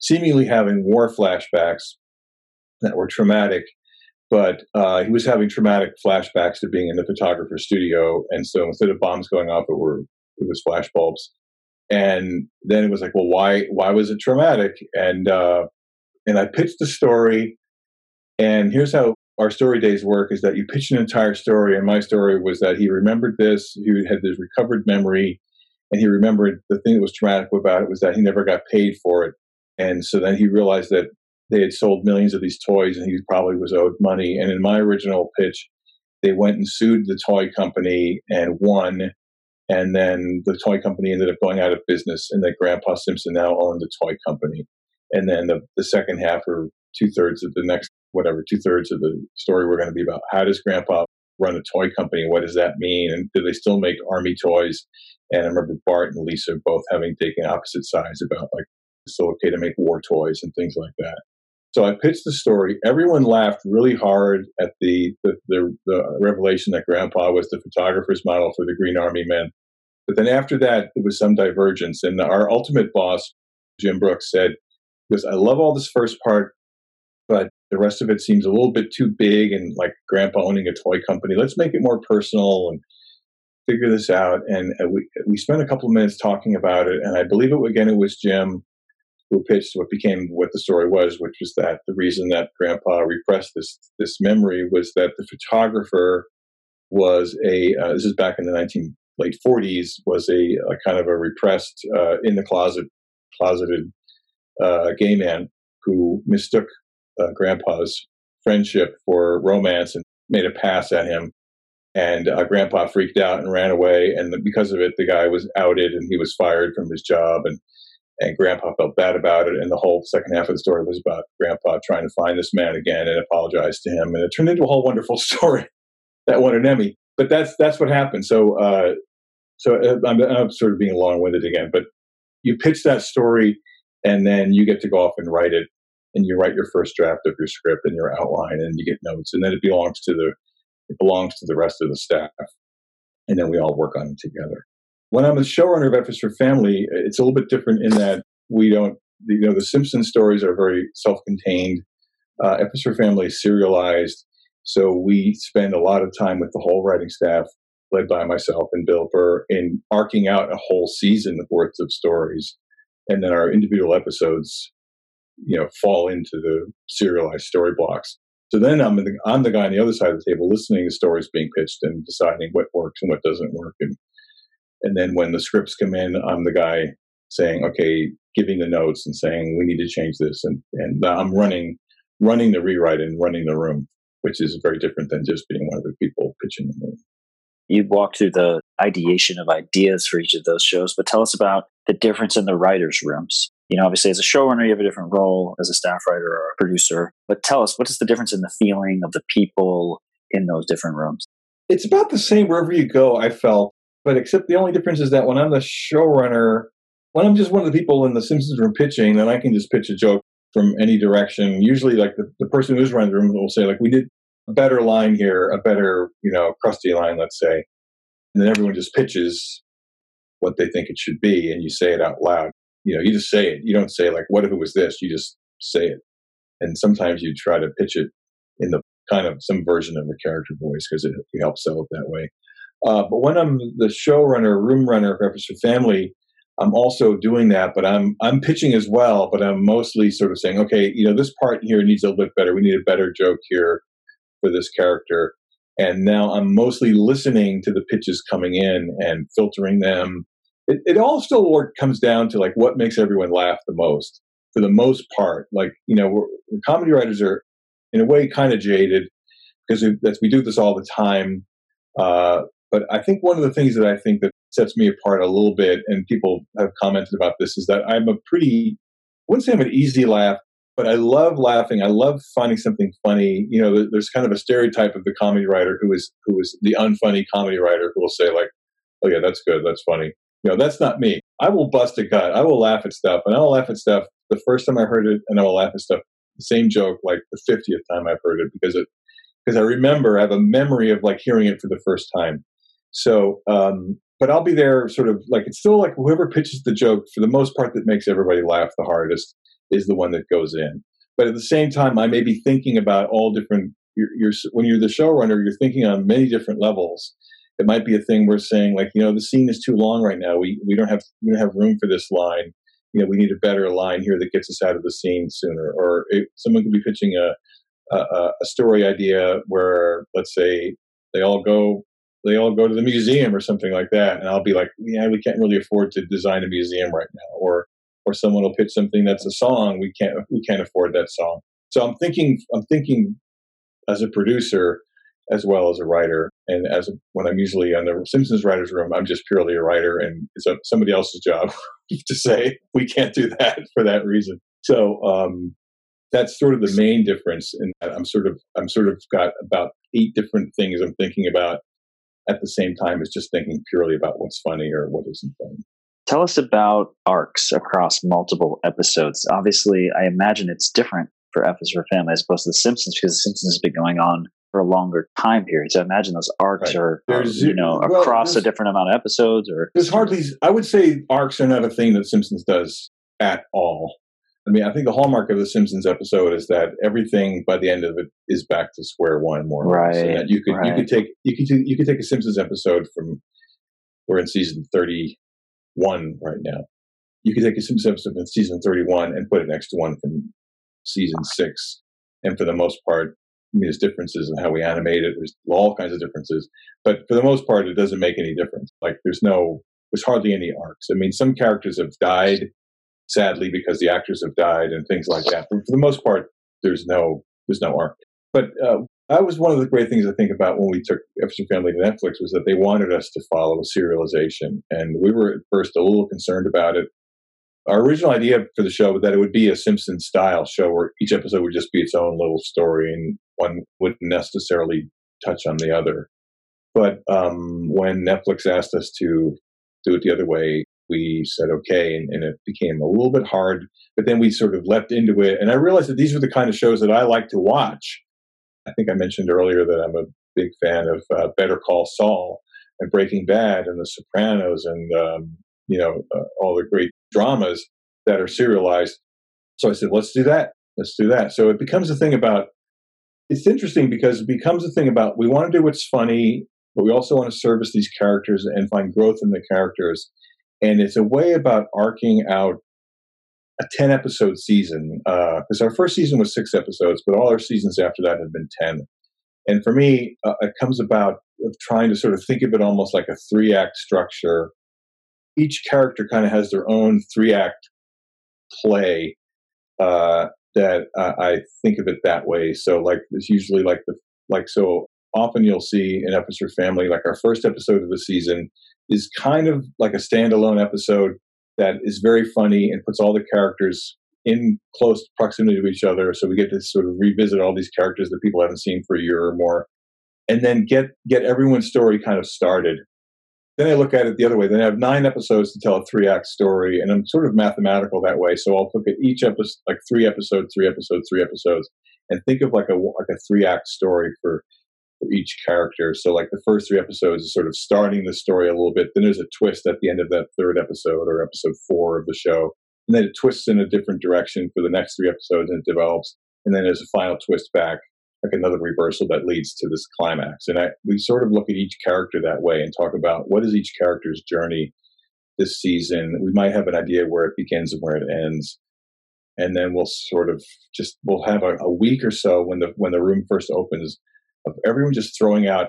seemingly having war flashbacks that were traumatic, but uh, he was having traumatic flashbacks to being in the photographer's studio. And so instead of bombs going off, it were it was flashbulbs. And then it was like, well, why why was it traumatic? And uh, and I pitched the story. And here's how our story days work: is that you pitch an entire story, and my story was that he remembered this, he had this recovered memory, and he remembered the thing that was traumatic about it was that he never got paid for it and so then he realized that they had sold millions of these toys and he probably was owed money. And in my original pitch, they went and sued the toy company and won. And then the toy company ended up going out of business, and that Grandpa Simpson now owned the toy company. And then the, the second half, or two thirds of the next, whatever, two thirds of the story, we're going to be about how does Grandpa run a toy company? What does that mean? And do they still make army toys? And I remember Bart and Lisa both having taken opposite sides about like so okay to make war toys and things like that. So I pitched the story. Everyone laughed really hard at the, the, the, the revelation that Grandpa was the photographer's model for the Green Army Men. But then after that, there was some divergence. And our ultimate boss, Jim Brooks, said, because I love all this first part, but the rest of it seems a little bit too big and like grandpa owning a toy company. Let's make it more personal and figure this out. And uh, we, we spent a couple of minutes talking about it. And I believe it again, it was Jim who pitched what became what the story was, which was that the reason that Grandpa repressed this this memory was that the photographer was a uh, this is back in the 19 late 40s was a, a kind of a repressed uh, in the closet closeted uh, gay man who mistook uh, Grandpa's friendship for romance and made a pass at him. And uh, Grandpa freaked out and ran away, and because of it, the guy was outed and he was fired from his job. And and grandpa felt bad about it and the whole second half of the story was about grandpa trying to find this man again and apologize to him and it turned into a whole wonderful *laughs* story that won an emmy. But that's that's what happened. So uh, so uh, I'm, I'm sort of being long-winded again but you pitch that story and then you get to go off and write it and you write your first draft of your script and your outline and you get notes and then it belongs to the it belongs to the rest of the staff and then we all work on it together when I'm a showrunner of F is for Family, it's a little bit different in that we don't, you know, the Simpson stories are very self-contained. Uh, for Family is serialized, so we spend a lot of time with the whole writing staff, led by myself and Bill Burr, in arcing out a whole season worth of stories, and then our individual episodes, you know, fall into the serialized story blocks. So then I'm the, I'm the guy on the other side of the table listening to stories being pitched and deciding what works and what doesn't work and and then when the scripts come in, I'm the guy saying, okay, giving the notes and saying, we need to change this. And, and I'm running, running the rewrite and running the room, which is very different than just being one of the people pitching the movie. You walked through the ideation of ideas for each of those shows, but tell us about the difference in the writers' rooms. You know, obviously, as a showrunner, you have a different role as a staff writer or a producer. But tell us, what is the difference in the feeling of the people in those different rooms? It's about the same wherever you go. I felt but except the only difference is that when I'm the showrunner, when I'm just one of the people in the Simpsons room pitching, then I can just pitch a joke from any direction. Usually, like the, the person who's running the room will say, like, we did a better line here, a better, you know, Krusty line, let's say. And then everyone just pitches what they think it should be, and you say it out loud. you know, you just say it. You don't say like, "What if it was this?" You just say it. And sometimes you try to pitch it in the kind of some version of the character voice because it, it helps sell it that way. Uh, but when I'm the showrunner, room runner of F is for Family, I'm also doing that, but I'm I'm pitching as well. But I'm mostly sort of saying, okay, you know, this part here needs a little bit better. We need a better joke here for this character. And now I'm mostly listening to the pitches coming in and filtering them. It, it all still comes down to like what makes everyone laugh the most. For the most part, like you know, we're comedy writers are in a way kind of jaded because we, we do this all the time. Uh, but I think one of the things that I think that sets me apart a little bit, and people have commented about this, is that I'm a pretty, I wouldn't say I'm an easy laugh, but I love laughing. I love finding something funny. You know, there's kind of a stereotype of the comedy writer who is who is the unfunny comedy writer who will say like, "Oh yeah, that's good, that's funny." You know, that's not me. I will bust a gut. I will laugh at stuff, and I will laugh at stuff the first time I heard it, and I will laugh at stuff the same joke like the fiftieth time I've heard it because it because I remember I have a memory of like hearing it for the first time. So, um, but I'll be there sort of like it's still like whoever pitches the joke for the most part that makes everybody laugh the hardest is the one that goes in. But at the same time, I may be thinking about all different. You're, you're when you're the showrunner, you're thinking on many different levels. It might be a thing we're saying like, you know, the scene is too long right now. We we don't have we don't have room for this line. You know, we need a better line here that gets us out of the scene sooner. Or it, someone could be pitching a, a a story idea where, let's say, they all go they all go to the museum or something like that, and I'll be like, yeah, we can't really afford to design a museum right now, or or someone will pitch something that's a song, we can't we can't afford that song. So I'm thinking I'm thinking as a producer as well as a writer, and as a, when I'm usually on the Simpsons writers room, I'm just purely a writer, and it's a, somebody else's job *laughs* to say we can't do that for that reason. So um, that's sort of the main difference in that I'm sort of I'm sort of got about eight different things I'm thinking about at the same time as just thinking purely about what's funny or what isn't funny. Tell us about arcs across multiple episodes. Obviously, I imagine it's different for F is for Family as opposed to The Simpsons because The Simpsons has been going on for a longer time period. So I imagine those arcs right. are, are, you know, well, across a different amount of episodes or. There's hardly, I would say arcs are not a thing that Simpsons does at all. I mean, I think the hallmark of the Simpsons episode is that everything by the end of it is back to square one, more right. or less. And that you could right. you could take you could you could take a Simpsons episode from we're in season thirty one right now. You could take a Simpsons episode from season thirty one and put it next to one from season six, and for the most part, I mean, there's differences in how we animate it. There's all kinds of differences, but for the most part, it doesn't make any difference. Like there's no there's hardly any arcs. I mean, some characters have died sadly because the actors have died and things like that. But for the most part, there's no there's no arc. But uh, that was one of the great things I think about when we took F is for Family to Netflix was that they wanted us to follow a serialization, and we were at first a little concerned about it. Our original idea for the show was that it would be a Simpsons style show where each episode would just be its own little story and one wouldn't necessarily touch on the other. But um, when Netflix asked us to do it the other way, we said okay, and, and, it became a little bit hard. But then we sort of leapt into it, and I realized that these were the kind of shows that I like to watch. I think I mentioned earlier that I'm a big fan of uh, Better Call Saul and Breaking Bad and The Sopranos, and um, you know uh, all the great dramas that are serialized. So I said, let's do that. Let's do that. So it becomes a thing about. It's interesting because it becomes a thing about we want to do what's funny, but we also want to service these characters and find growth in the characters and it's a way about arcing out a 10 episode season because uh, our first season was six episodes but all our seasons after that have been 10 and for me uh, it comes about of trying to sort of think of it almost like a three act structure. Each character kind of has their own three act play uh, that i think of it that way. So like it's usually like the like so often you'll see an F is for Family like our first episode of the season is kind of like a standalone episode that is very funny and puts all the characters in close proximity to each other. So we get to sort of revisit all these characters that people haven't seen for a year or more, and then get get everyone's story kind of started. Then I look at it the other way. Then I have nine episodes to tell a three act story, and I'm sort of mathematical that way. So I'll look at each episode, like three episodes, three episodes, three episodes, and think of like a like a three act story for for each character. So, like the first three episodes is sort of starting the story a little bit. Then there's a twist at the end of that third episode or episode four of the show. and then it twists in a different direction for the next three episodes and it develops and then there's a final twist back like another reversal that leads to this climax and I, we sort of look at each character that way and talk about what is each character's journey this season we might have an idea where it begins and where it ends and then we'll sort of just we'll have a, a week or so when the when the room first opens of everyone just throwing out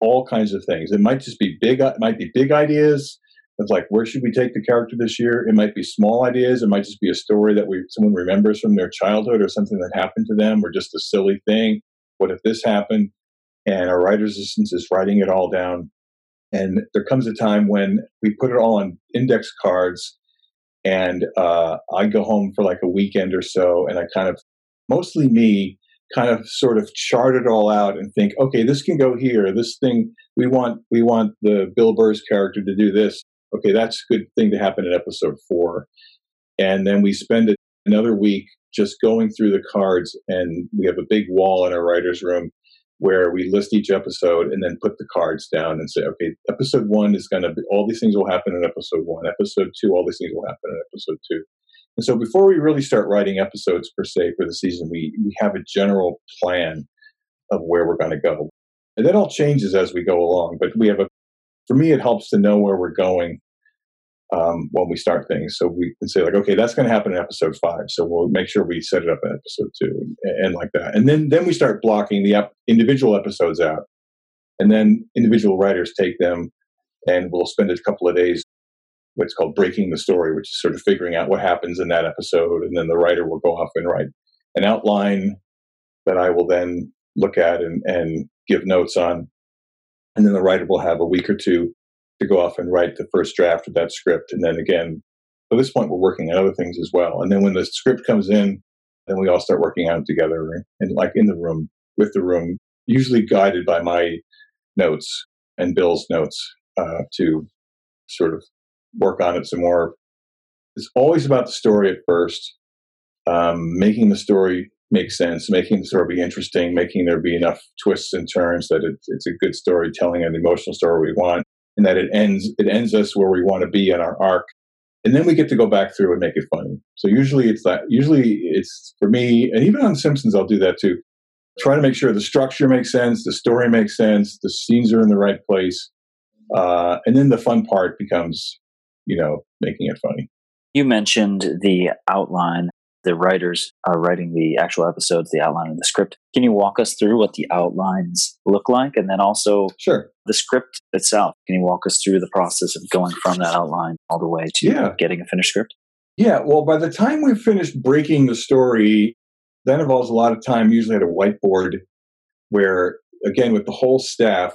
all kinds of things it might just be big it might be big ideas it's like, where should we take the character this year? It might be small ideas. It might just be a story that we someone remembers from their childhood or something that happened to them or just a silly thing. What if this happened? And our writer's assistant is writing it all down. And there comes a time when we put it all on index cards and uh, I go home for like a weekend or so and I kind of, mostly me, kind of sort of chart it all out and think, okay, this can go here. This thing we want we want the Bill Burr's character to do this okay, that's a good thing to happen in episode four. And then we spend another week just going through the cards, and we have a big wall in our writer's room where we list each episode and then put the cards down and say, okay, episode one is going to be all these things will happen in episode one. Episode two, all these things will happen in episode two. And so before we really start writing episodes per se for the season, we, we have a general plan of where we're going to go. And that all changes as we go along, but we have a, for me, it helps to know where we're going um, when we start things. So we can say like, okay, that's going to happen in episode five. So we'll make sure we set it up in episode two and, and like that. And then then we start blocking the ep- individual episodes out, and then individual writers take them, and we'll spend a couple of days. What's called breaking the story, which is sort of figuring out what happens in that episode, and then the writer will go off and write an outline that I will then look at and, and give notes on, and then the writer will have a week or two to go off and write the first draft of that script. And then again, at this point, we're working on other things as well. And then when the script comes in, then we all start working on it together and like in the room with the room, usually guided by my notes and Bill's notes uh, to sort of work on it some more. It's always about the story at first, um, making the story make sense, making the story be interesting, making there be enough twists and turns that it, it's a good story, telling an emotional story we want and that it ends it ends us where we want to be in our arc. And then we get to go back through and make it funny. So usually it's that usually it's for me and even on simpsons i'll do that too. Try to make sure the structure makes sense the story makes sense the scenes are in the right place uh, and then the fun part becomes you know making it funny you mentioned the outline the writers are writing the actual episodes, the outline of the script. Can you walk us through what the outlines look like? And then also sure. the script itself. Can you walk us through the process of going from that outline all the way to yeah. getting a finished script? Yeah, well, by the time we've finished breaking the story, that involves a lot of time, usually at a whiteboard, where, again, with the whole staff,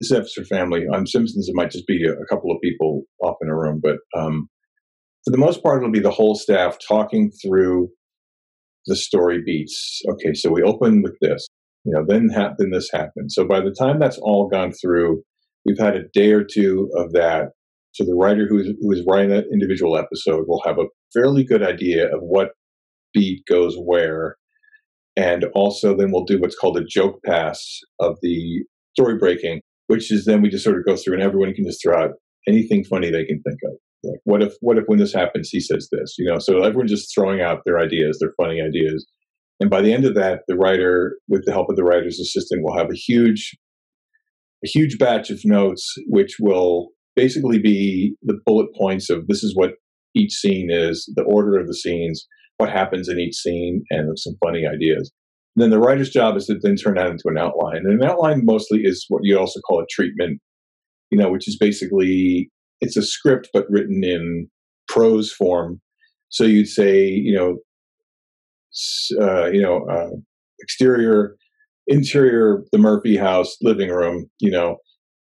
this is for family. On Simpsons, it might just be a, a couple of people off in a room, but um, for the most part, it'll be the whole staff talking through the story beats. Okay, so we open with this, you know, then ha- then this happened. So by the time that's all gone through, we've had a day or two of that. So the writer who is, who is writing that individual episode will have a fairly good idea of what beat goes where. And also then we'll do what's called a joke pass of the story breaking, which is then we just sort of go through and everyone can just throw out anything funny they can think of. Like, what if, what if when this happens, he says this? You know, so everyone's just throwing out their ideas, their funny ideas. And by the end of that, the writer, with the help of the writer's assistant, will have a huge, a huge batch of notes, which will basically be the bullet points of this is what each scene is, the order of the scenes, what happens in each scene, and some funny ideas. And then the writer's job is to then turn that into an outline. And an outline mostly is what you also call a treatment, you know, which is basically it's a script but written in prose form. So you'd say, you know, uh, you know, uh, exterior, interior, the Murphy house, living room, you know,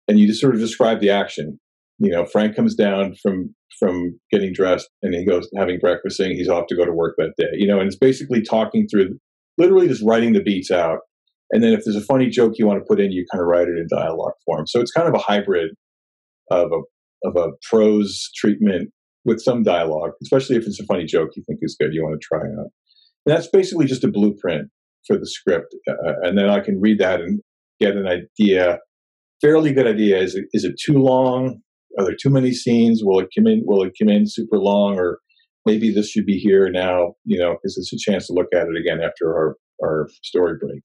and you just sort of describe the action. You know, Frank comes down from from getting dressed and he goes having breakfast, saying he's off to go to work that day. You know, and it's basically talking through, literally just writing the beats out. And then if there's a funny joke you want to put in, you kind of write it in dialogue form. So it's kind of a hybrid of a of a prose treatment with some dialogue, especially if it's a funny joke you think is good, you want to try out. And that's basically just a blueprint for the script. Uh, uh, and then I can read that and get an idea, fairly good idea. Is it, is it too long? Are there too many scenes? Will it come in? Will it come in super long? Or maybe this should be here now, you know, because it's a chance to look at it again after our, our story break.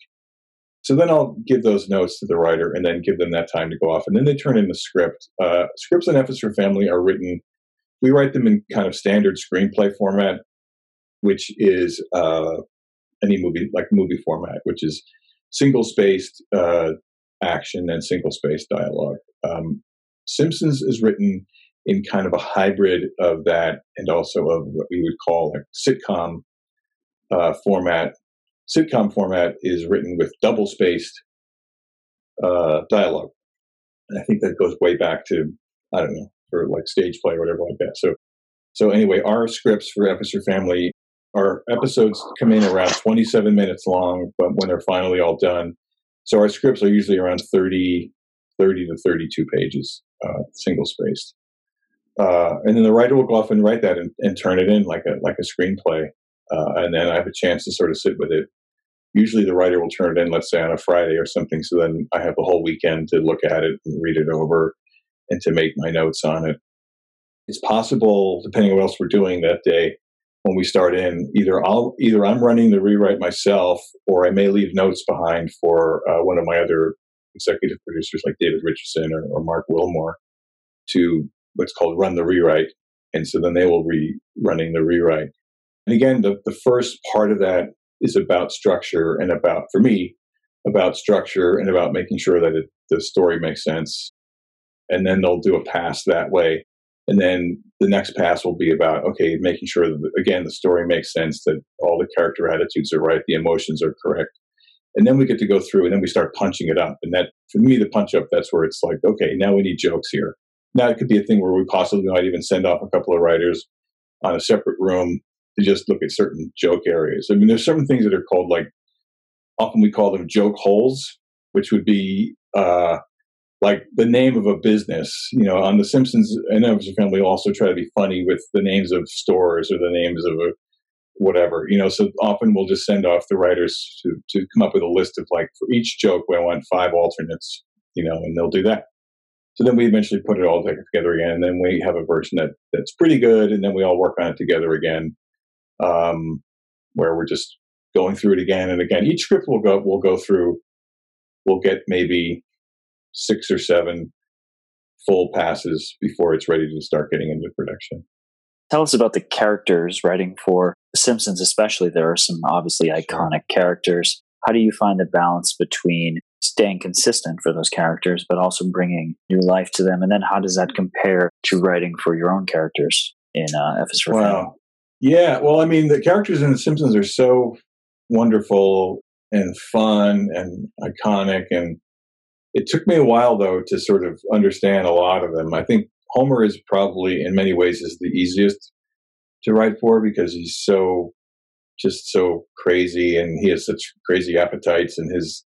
So then I'll give those notes to the writer and then give them that time to go off. And then they turn in the script. Uh, scripts in for Family are written, we write them in kind of standard screenplay format, which is uh, any movie, like movie format, which is single spaced uh, action and single spaced dialogue. Um, Simpsons is written in kind of a hybrid of that and also of what we would call a sitcom uh, format. Sitcom format is written with double spaced uh, dialogue. And I think that goes way back to, I don't know, for like stage play or whatever like that. So, so anyway, our scripts for F is for Family, our episodes come in around 27 minutes long, but when they're finally all done, so our scripts are usually around 30, 30 to 32 pages, uh, single spaced. Uh, and then the writer will go off and write that and, and turn it in like a like a screenplay. Uh, and then I have a chance to sort of sit with it. Usually, the writer will turn it in, let's say on a Friday or something. So then I have the whole weekend to look at it and read it over, and to make my notes on it. It's possible, depending on what else we're doing that day, when we start in, either I'll either I'm running the rewrite myself, or I may leave notes behind for uh, one of my other executive producers, like David Richardson or, or Marc Wilmore, to what's called run the rewrite. And so then they will be running the rewrite. And again, the, the first part of that is about structure and about, for me, about structure and about making sure that it, the story makes sense. And then they'll do a pass that way. And then the next pass will be about, okay, making sure that, again, the story makes sense, that all the character attitudes are right, the emotions are correct. And then we get to go through and then we start punching it up. And that, for me, the punch up, that's where it's like, okay, now we need jokes here. Now it could be a thing where we possibly might even send off a couple of writers on a separate room to just look at certain joke areas. I mean, there's certain things that are called like, often we call them joke holes, which would be uh, like the name of a business. You know, on The Simpsons and F is for Family also try to be funny with the names of stores or the names of a whatever. You know, so often we'll just send off the writers to to come up with a list of like for each joke we want five alternates. You know, and they'll do that. So then we eventually put it all together again, and then we have a version that that's pretty good, and then we all work on it together again, um, where we're just going through it again and again. Each script will go will go through. We'll get maybe six or seven full passes before it's ready to start getting into production. Tell us about the characters writing for The Simpsons, especially. There are some obviously iconic characters. How do you find the balance between staying consistent for those characters, but also bringing new life to them? And then how does that compare to writing for your own characters in uh, F is for Wow. Yeah, well, I mean, the characters in The Simpsons are so wonderful and fun and iconic. And it took me a while, though, to sort of understand a lot of them. I think Homer is probably, in many ways, is the easiest to write for because he's so just so crazy and he has such crazy appetites and his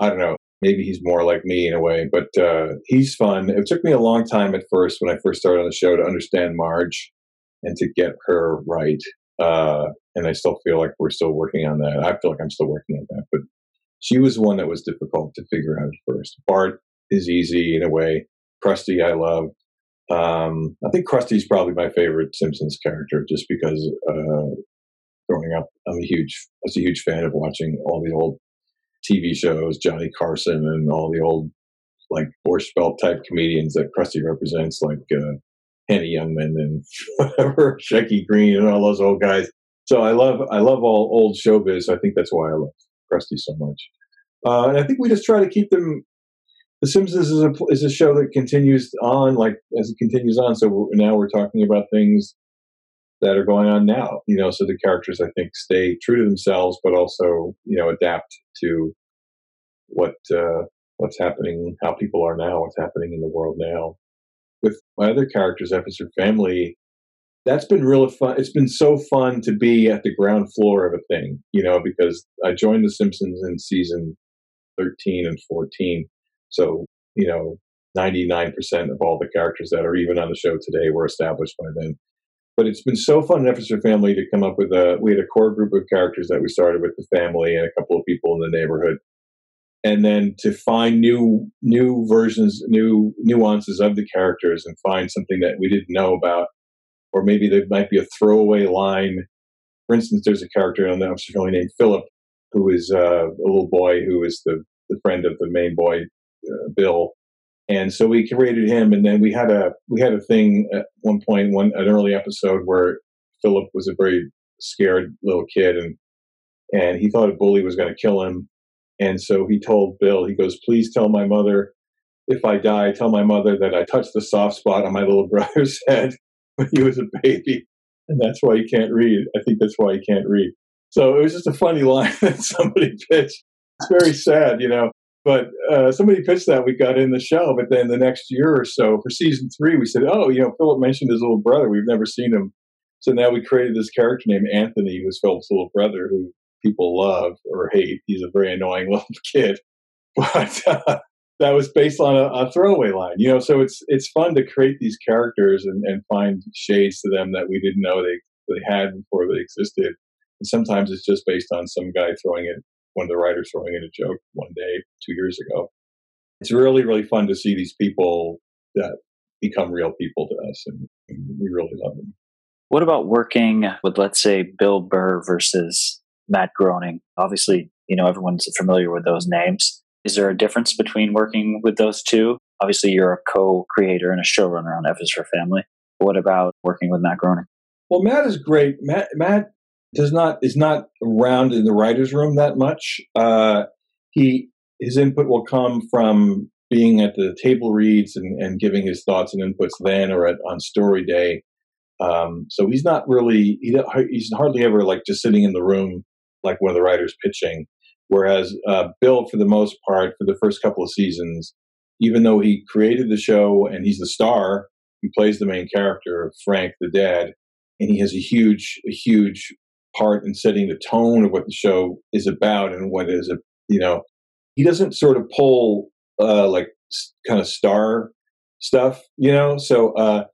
I don't know, maybe he's more like me in a way, but uh, he's fun. It took me a long time at first when I first started on the show to understand Marge and to get her right. Uh, and I still feel like we're still working on that. I feel like I'm still working on that, but she was one that was difficult to figure out at first. Bart is easy in a way. Krusty, I love. Um, I think Krusty's probably my favorite Simpsons character, just because uh, growing up, I'm a huge, I was a huge fan of watching all the old TV shows, Johnny Carson and all the old like Borscht Belt type comedians that Krusty represents, like uh, Henny Youngman and *laughs* whatever, Shecky Greene and all those old guys. So I love I love all old showbiz. I think that's why I love Krusty so much. Uh, and I think we just try to keep them. The Simpsons is a is a show that continues on, like as it continues on. So now we're talking about things that are going on now. You know, so the characters I think stay true to themselves, but also you know adapt to what uh, what's happening, how people are now, what's happening in the world now. With my other characters, F is for Family, that's been really fun. It's been so fun to be at the ground floor of a thing, you know, because I joined The Simpsons in season 13 and 14. So, you know, 99% of all the characters that are even on the show today were established by then. But it's been so fun in F is for Family to come up with a, we had a core group of characters that we started with the family and a couple of people in the neighborhood and then to find new new versions new nuances of the characters and find something that we didn't know about or maybe there might be a throwaway line. For instance, there's a character on the episode named Philip, who is uh, a little boy who is the, the friend of the main boy, uh, Bill. And so we created him, and then we had a we had a thing at one point, one an early episode where Philip was a very scared little kid, and and he thought a bully was going to kill him, and so he told Bill, he goes, "Please tell my mother if I die, tell my mother that I touched the soft spot on my little *laughs* brother's head when he was a baby, and that's why he can't read. I think that's why he can't read." So it was just a funny *laughs* line that somebody pitched. It's very sad, you know. But uh, somebody pitched that we got in the show. But then the next year or so, for season three, we said, "Oh, you know, Philip mentioned his little brother. We've never seen him." So now we created this character named Anthony, who's Philip's little brother, who people love or hate. He's a very annoying *laughs* little kid, but uh, that was based on a, a, throwaway line. You know, so it's it's fun to create these characters and, and find shades to them that we didn't know they they had before they existed. And sometimes it's just based on some guy throwing it, one of the writers throwing in a joke one day two years ago. It's really really fun to see these people that become real people to us, and, and we really love them. What about working with, let's say, Bill Burr versus Matt Groening? Obviously, you know, everyone's familiar with those names. Is there a difference between working with those two? Obviously, you're a co creator and a showrunner on F is for Family. What about working with Matt Groening? Well, Matt is great. Matt, Matt does not is not around in the writers' room that much. Uh, he his input will come from being at the table reads and, and giving his thoughts and inputs then or at, on story day. Um, so he's not really he, he's hardly ever like just sitting in the room like one of the writers pitching. Whereas uh, Bill, for the most part, for the first couple of seasons, even though he created the show and he's the star, he plays the main character, Frank, the dad, and he has a huge, a huge part in setting the tone of what the show is about and what is a, you know, he doesn't sort of pull uh, like kind of star stuff, you know. So uh,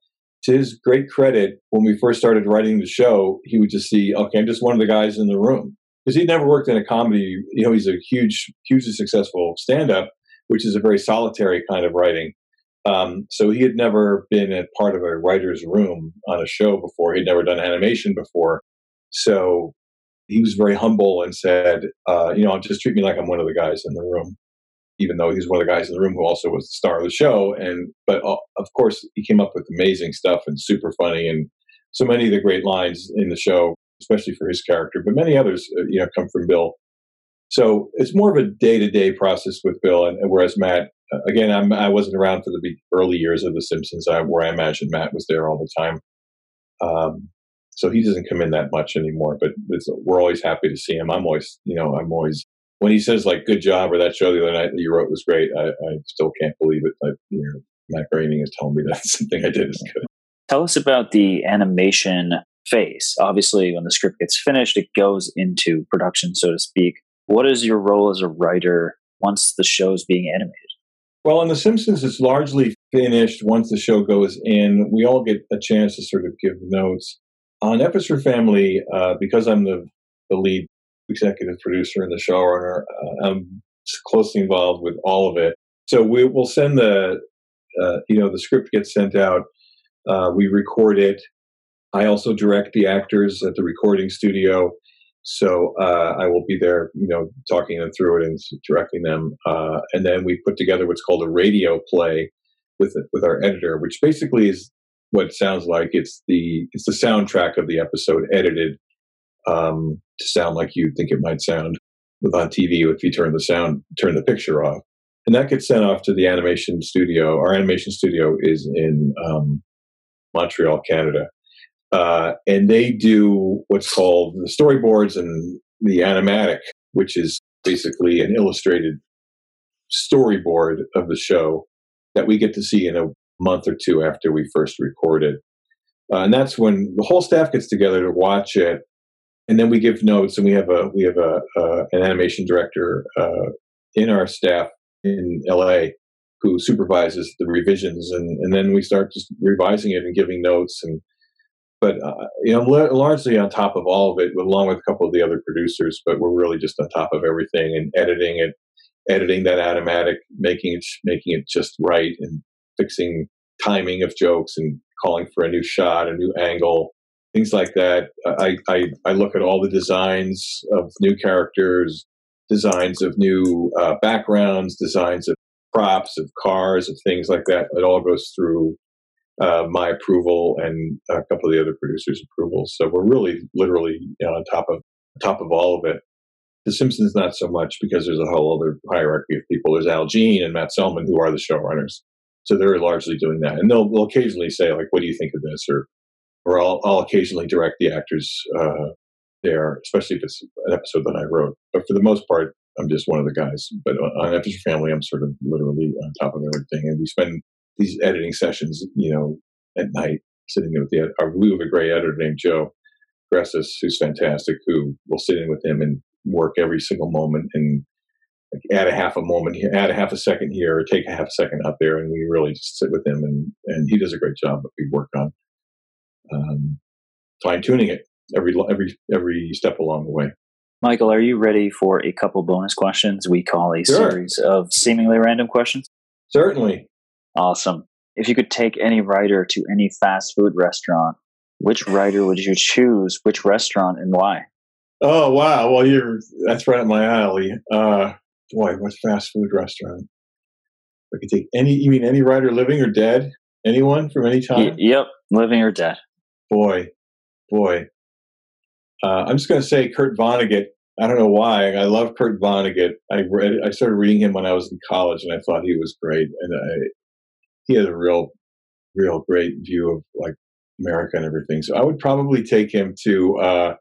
to his great credit, when we first started writing the show, he would just see, okay, I'm just one of the guys in the room because he'd never worked in a comedy. You know, he's a huge, hugely successful stand-up, which is a very solitary kind of writing. Um, so he had never been a part of a writer's room on a show before. He'd never done animation before. So he was very humble and said, uh, you know, just treat me like I'm one of the guys in the room, even though he's one of the guys in the room who also was the star of the show. And but uh, of course, he came up with amazing stuff and super funny and so many of the great lines in the show especially for his character, but many others, uh, you know, come from Bill. So it's more of a day to day process with Bill, and, and whereas Matt, uh, again, I'm, I was not around for the early years of The Simpsons, I, where I imagine Matt was there all the time. Um, so he doesn't come in that much anymore, but we're always happy to see him. I'm always, you know, I'm always when he says like "good job" or that show the other night that you wrote was great. I, I still can't believe it. Like, you know, Matt Groening is telling me *laughs* that something I did is good. Tell us about the animation phase. Obviously, when the script gets finished, it goes into production, so to speak. What is your role as a writer once the show is being animated? Well, in The Simpsons, it's largely finished once the show goes in. We all get a chance to sort of give notes. On for Family, uh, because I'm the, the lead executive producer and the showrunner, uh, I'm closely involved with all of it. So we will send the, uh, you know, the script gets sent out. Uh, we record it. I also direct the actors at the recording studio. So uh, I will be there, you know, talking them through it and directing them. Uh, and then we put together what's called a radio play with with our editor, which basically is what it sounds like. It's the it's the soundtrack of the episode edited um, to sound like you think it might sound with on TV if you turn the sound turn the picture off. And that gets sent off to the animation studio. Our animation studio is in um, Montreal, Canada. Uh, and they do what's called the storyboards and the animatic, which is basically an illustrated storyboard of the show that we get to see in a month or two after we first record it. Uh, and that's when the whole staff gets together to watch it, and then we give notes. And we have a we have a uh, an animation director uh, in our staff in LA who supervises the revisions, and and then we start just revising it and giving notes and but uh, you know, largely on top of all of it, along with a couple of the other producers. But we're really just on top of everything and editing it, editing that animatic, making it making it just right, and fixing timing of jokes and calling for a new shot, a new angle, things like that. I, I, I look at all the designs of new characters, designs of new uh, backgrounds, designs of props, of cars, of things like that. It all goes through uh, my approval and a couple of the other producers' approvals. So we're really, literally you know, on top of top of all of it. The Simpsons not so much because there's a whole other hierarchy of people. There's Al Jean and Matt Selman who are the showrunners, so they're largely doing that. And they'll, they'll occasionally say like, "What do you think of this?" or or I'll, I'll occasionally direct the actors uh, there, especially if it's an episode that I wrote. But for the most part, I'm just one of the guys. But on F is for Family, I'm sort of literally on top of everything, and we spend these editing sessions, you know, at night sitting with the. Our, we have a great editor named Joe Gressis, who's fantastic, who will sit in with him and work every single moment and add a half a moment here, add a half a second here, or take a half a second out there, and we really just sit with him, and and he does a great job. But we work on um, fine tuning it every every every step along the way. Michael, are you ready for a couple bonus questions? We call a sure. series of seemingly random questions. Certainly. Awesome. If you could take any writer to any fast food restaurant, which writer would you choose? Which restaurant and why? Oh wow! Well, you're that's right up my alley. Uh, boy, what fast food restaurant? I could take any. You mean any writer living or dead? Anyone from any time? Y- yep, living or dead. Boy, boy. Uh, I'm just going to say Kurt Vonnegut. I don't know why. I love Kurt Vonnegut. I read. I started reading him when I was in college, and I thought he was great. And I, he had a real, real great view of like America and everything. So I would probably take him to. Uh,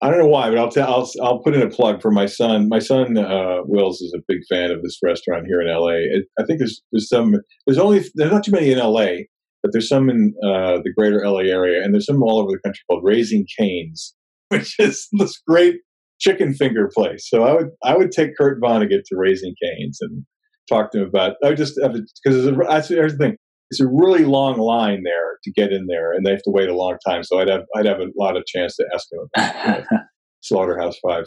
I don't know why, but I'll tell. I'll I'll put in a plug for my son. My son uh, Wills is a big fan of this restaurant here in L.A. It, I think there's there's some. There's only there's not too many in L.A. But there's some in uh, the greater LA area, and there's some all over the country called Raising Cane's, *laughs* which is this great chicken finger place. So I would I would take Kurt Vonnegut to Raising Cane's and talk to him about. I just because that's the thing. It's a really long line there to get in there, and they have to wait a long time. So I'd have I'd have a lot of chance to ask him about *laughs* Slaughterhouse Five.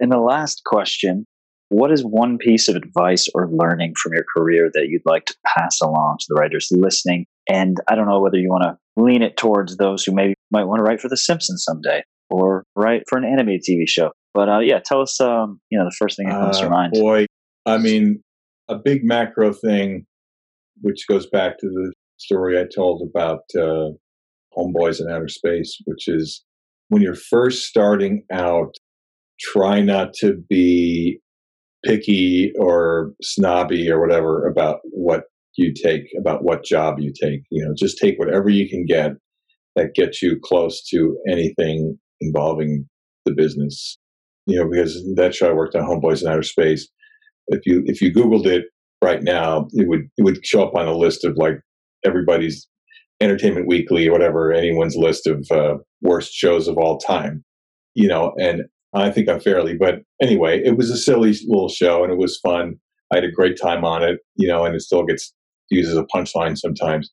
And the last question what is one piece of advice or learning from your career that you'd like to pass along to the writers listening? And I don't know whether you want to lean it towards those who maybe might want to write for The Simpsons someday or write for an animated TV show. But uh, yeah, tell us, um, you know, the first thing that comes uh, to your mind. Boy, I mean, a big macro thing, which goes back to the story I told about uh, Homeboys in Outer Space, which is when you're first starting out, try not to be picky or snobby or whatever about what you take, about what job you take. You know, just take whatever you can get that gets you close to anything involving the business. You know, because that show I worked on, Homeboys in Outer Space. If you if you Googled it right now, it would it would show up on a list of like everybody's Entertainment Weekly or whatever, anyone's list of uh, worst shows of all time. You know, and I think unfairly, but anyway, it was a silly little show and it was fun. I had a great time on it, you know, and it still gets used as a punchline sometimes.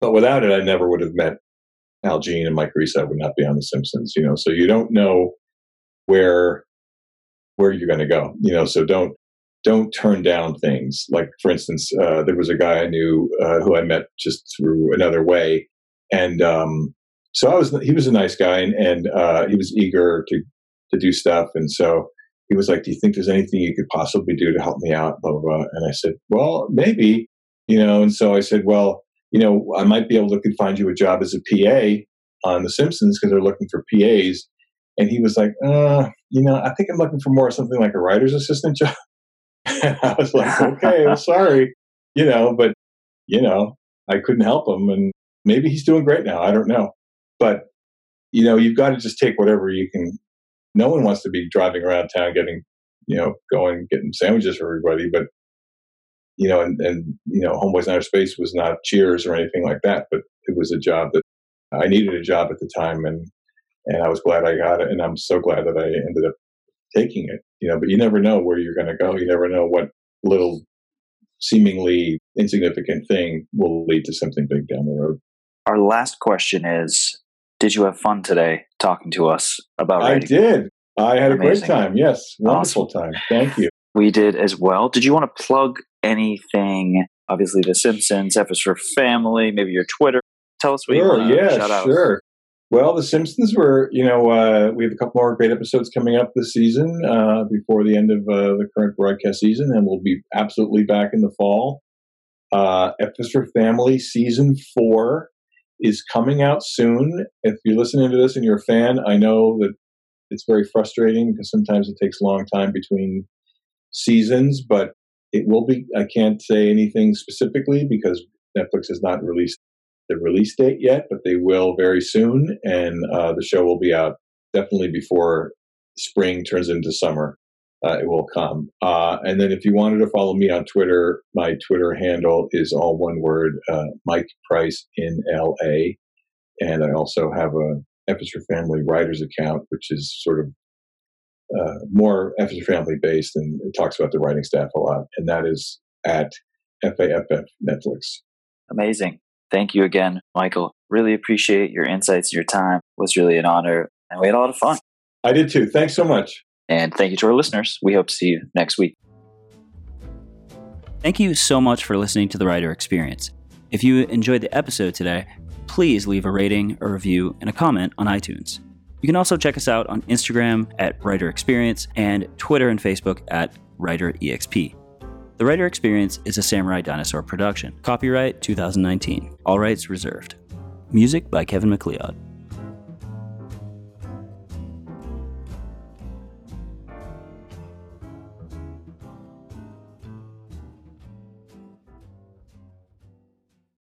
But without it, I never would have met Al Jean and Mike Reiss. I would not be on The Simpsons, you know. So you don't know where where you're going to go, you know. So don't don't turn down things. Like for instance, uh, there was a guy I knew uh, who I met just through another way, and um, so I was he was a nice guy, and, and uh, he was eager to to do stuff. And so he was like, Do you think there's anything you could possibly do to help me out? Blah, blah, blah. And I said, Well, maybe, you know. And so I said, Well, you know, I might be able to find you a job as a PA on The Simpsons because they're looking for PAs. And he was like, uh, you know, I think I'm looking for more something like a writer's assistant *laughs* job. *laughs* I was like, okay, I'm sorry, you know, but, you know, I couldn't help him. And maybe he's doing great now. I don't know. But, you know, you've got to just take whatever you can no one wants to be driving around town getting, you know, going getting sandwiches for everybody. But you know, and, and you know, Homeboys in Outer Space was not Cheers or anything like that, but it was a job that I needed a job at the time, and and I was glad I got it, and I'm so glad that I ended up taking it. You know, but you never know where you're going to go. You never know what little seemingly insignificant thing will lead to something big down the road. Our last question is did you have fun today talking to us about writing? I did. I had Amazing. a great time. Yes, wonderful awesome. time. Thank you. We did as well. Did you want to plug anything obviously The Simpsons, F is for Family, maybe your Twitter. Tell us what sure, you want to yeah, shout out. Sure. Well, The Simpsons were, you know, uh, we have a couple more great episodes coming up this season uh, before the end of uh, the current broadcast season, and we'll be absolutely back in the fall. Uh, Family season four is coming out soon. If you're listening to this and you're a fan, I know that it's very frustrating because sometimes it takes a long time between seasons, but it will be. I can't say anything specifically because Netflix has not released the release date yet, but they will very soon, and uh, the show will be out definitely before spring turns into summer. Uh, it will come. Uh, and then if you wanted to follow me on Twitter, my Twitter handle is all one word, uh, Mike Price in LA. And I also have a for Family writers account, which is sort of uh, more for Family based and it talks about the writing staff a lot. And that is at FAFF Netflix. Amazing. Thank you again, Michael. Really appreciate your insights, your time. It was really an honor, and we had a lot of fun. I did too. Thanks so much. And thank you to our listeners. We hope to see you next week. Thank you so much for listening to the Writer Experience. If you enjoyed the episode today, please leave a rating, a review, and a comment on iTunes. You can also check us out on Instagram at Writer Experience and Twitter and Facebook at Writer EXP. The Writer Experience is a Samurai Dinosaur production. Copyright 2019. All rights reserved. Music by Kevin MacLeod.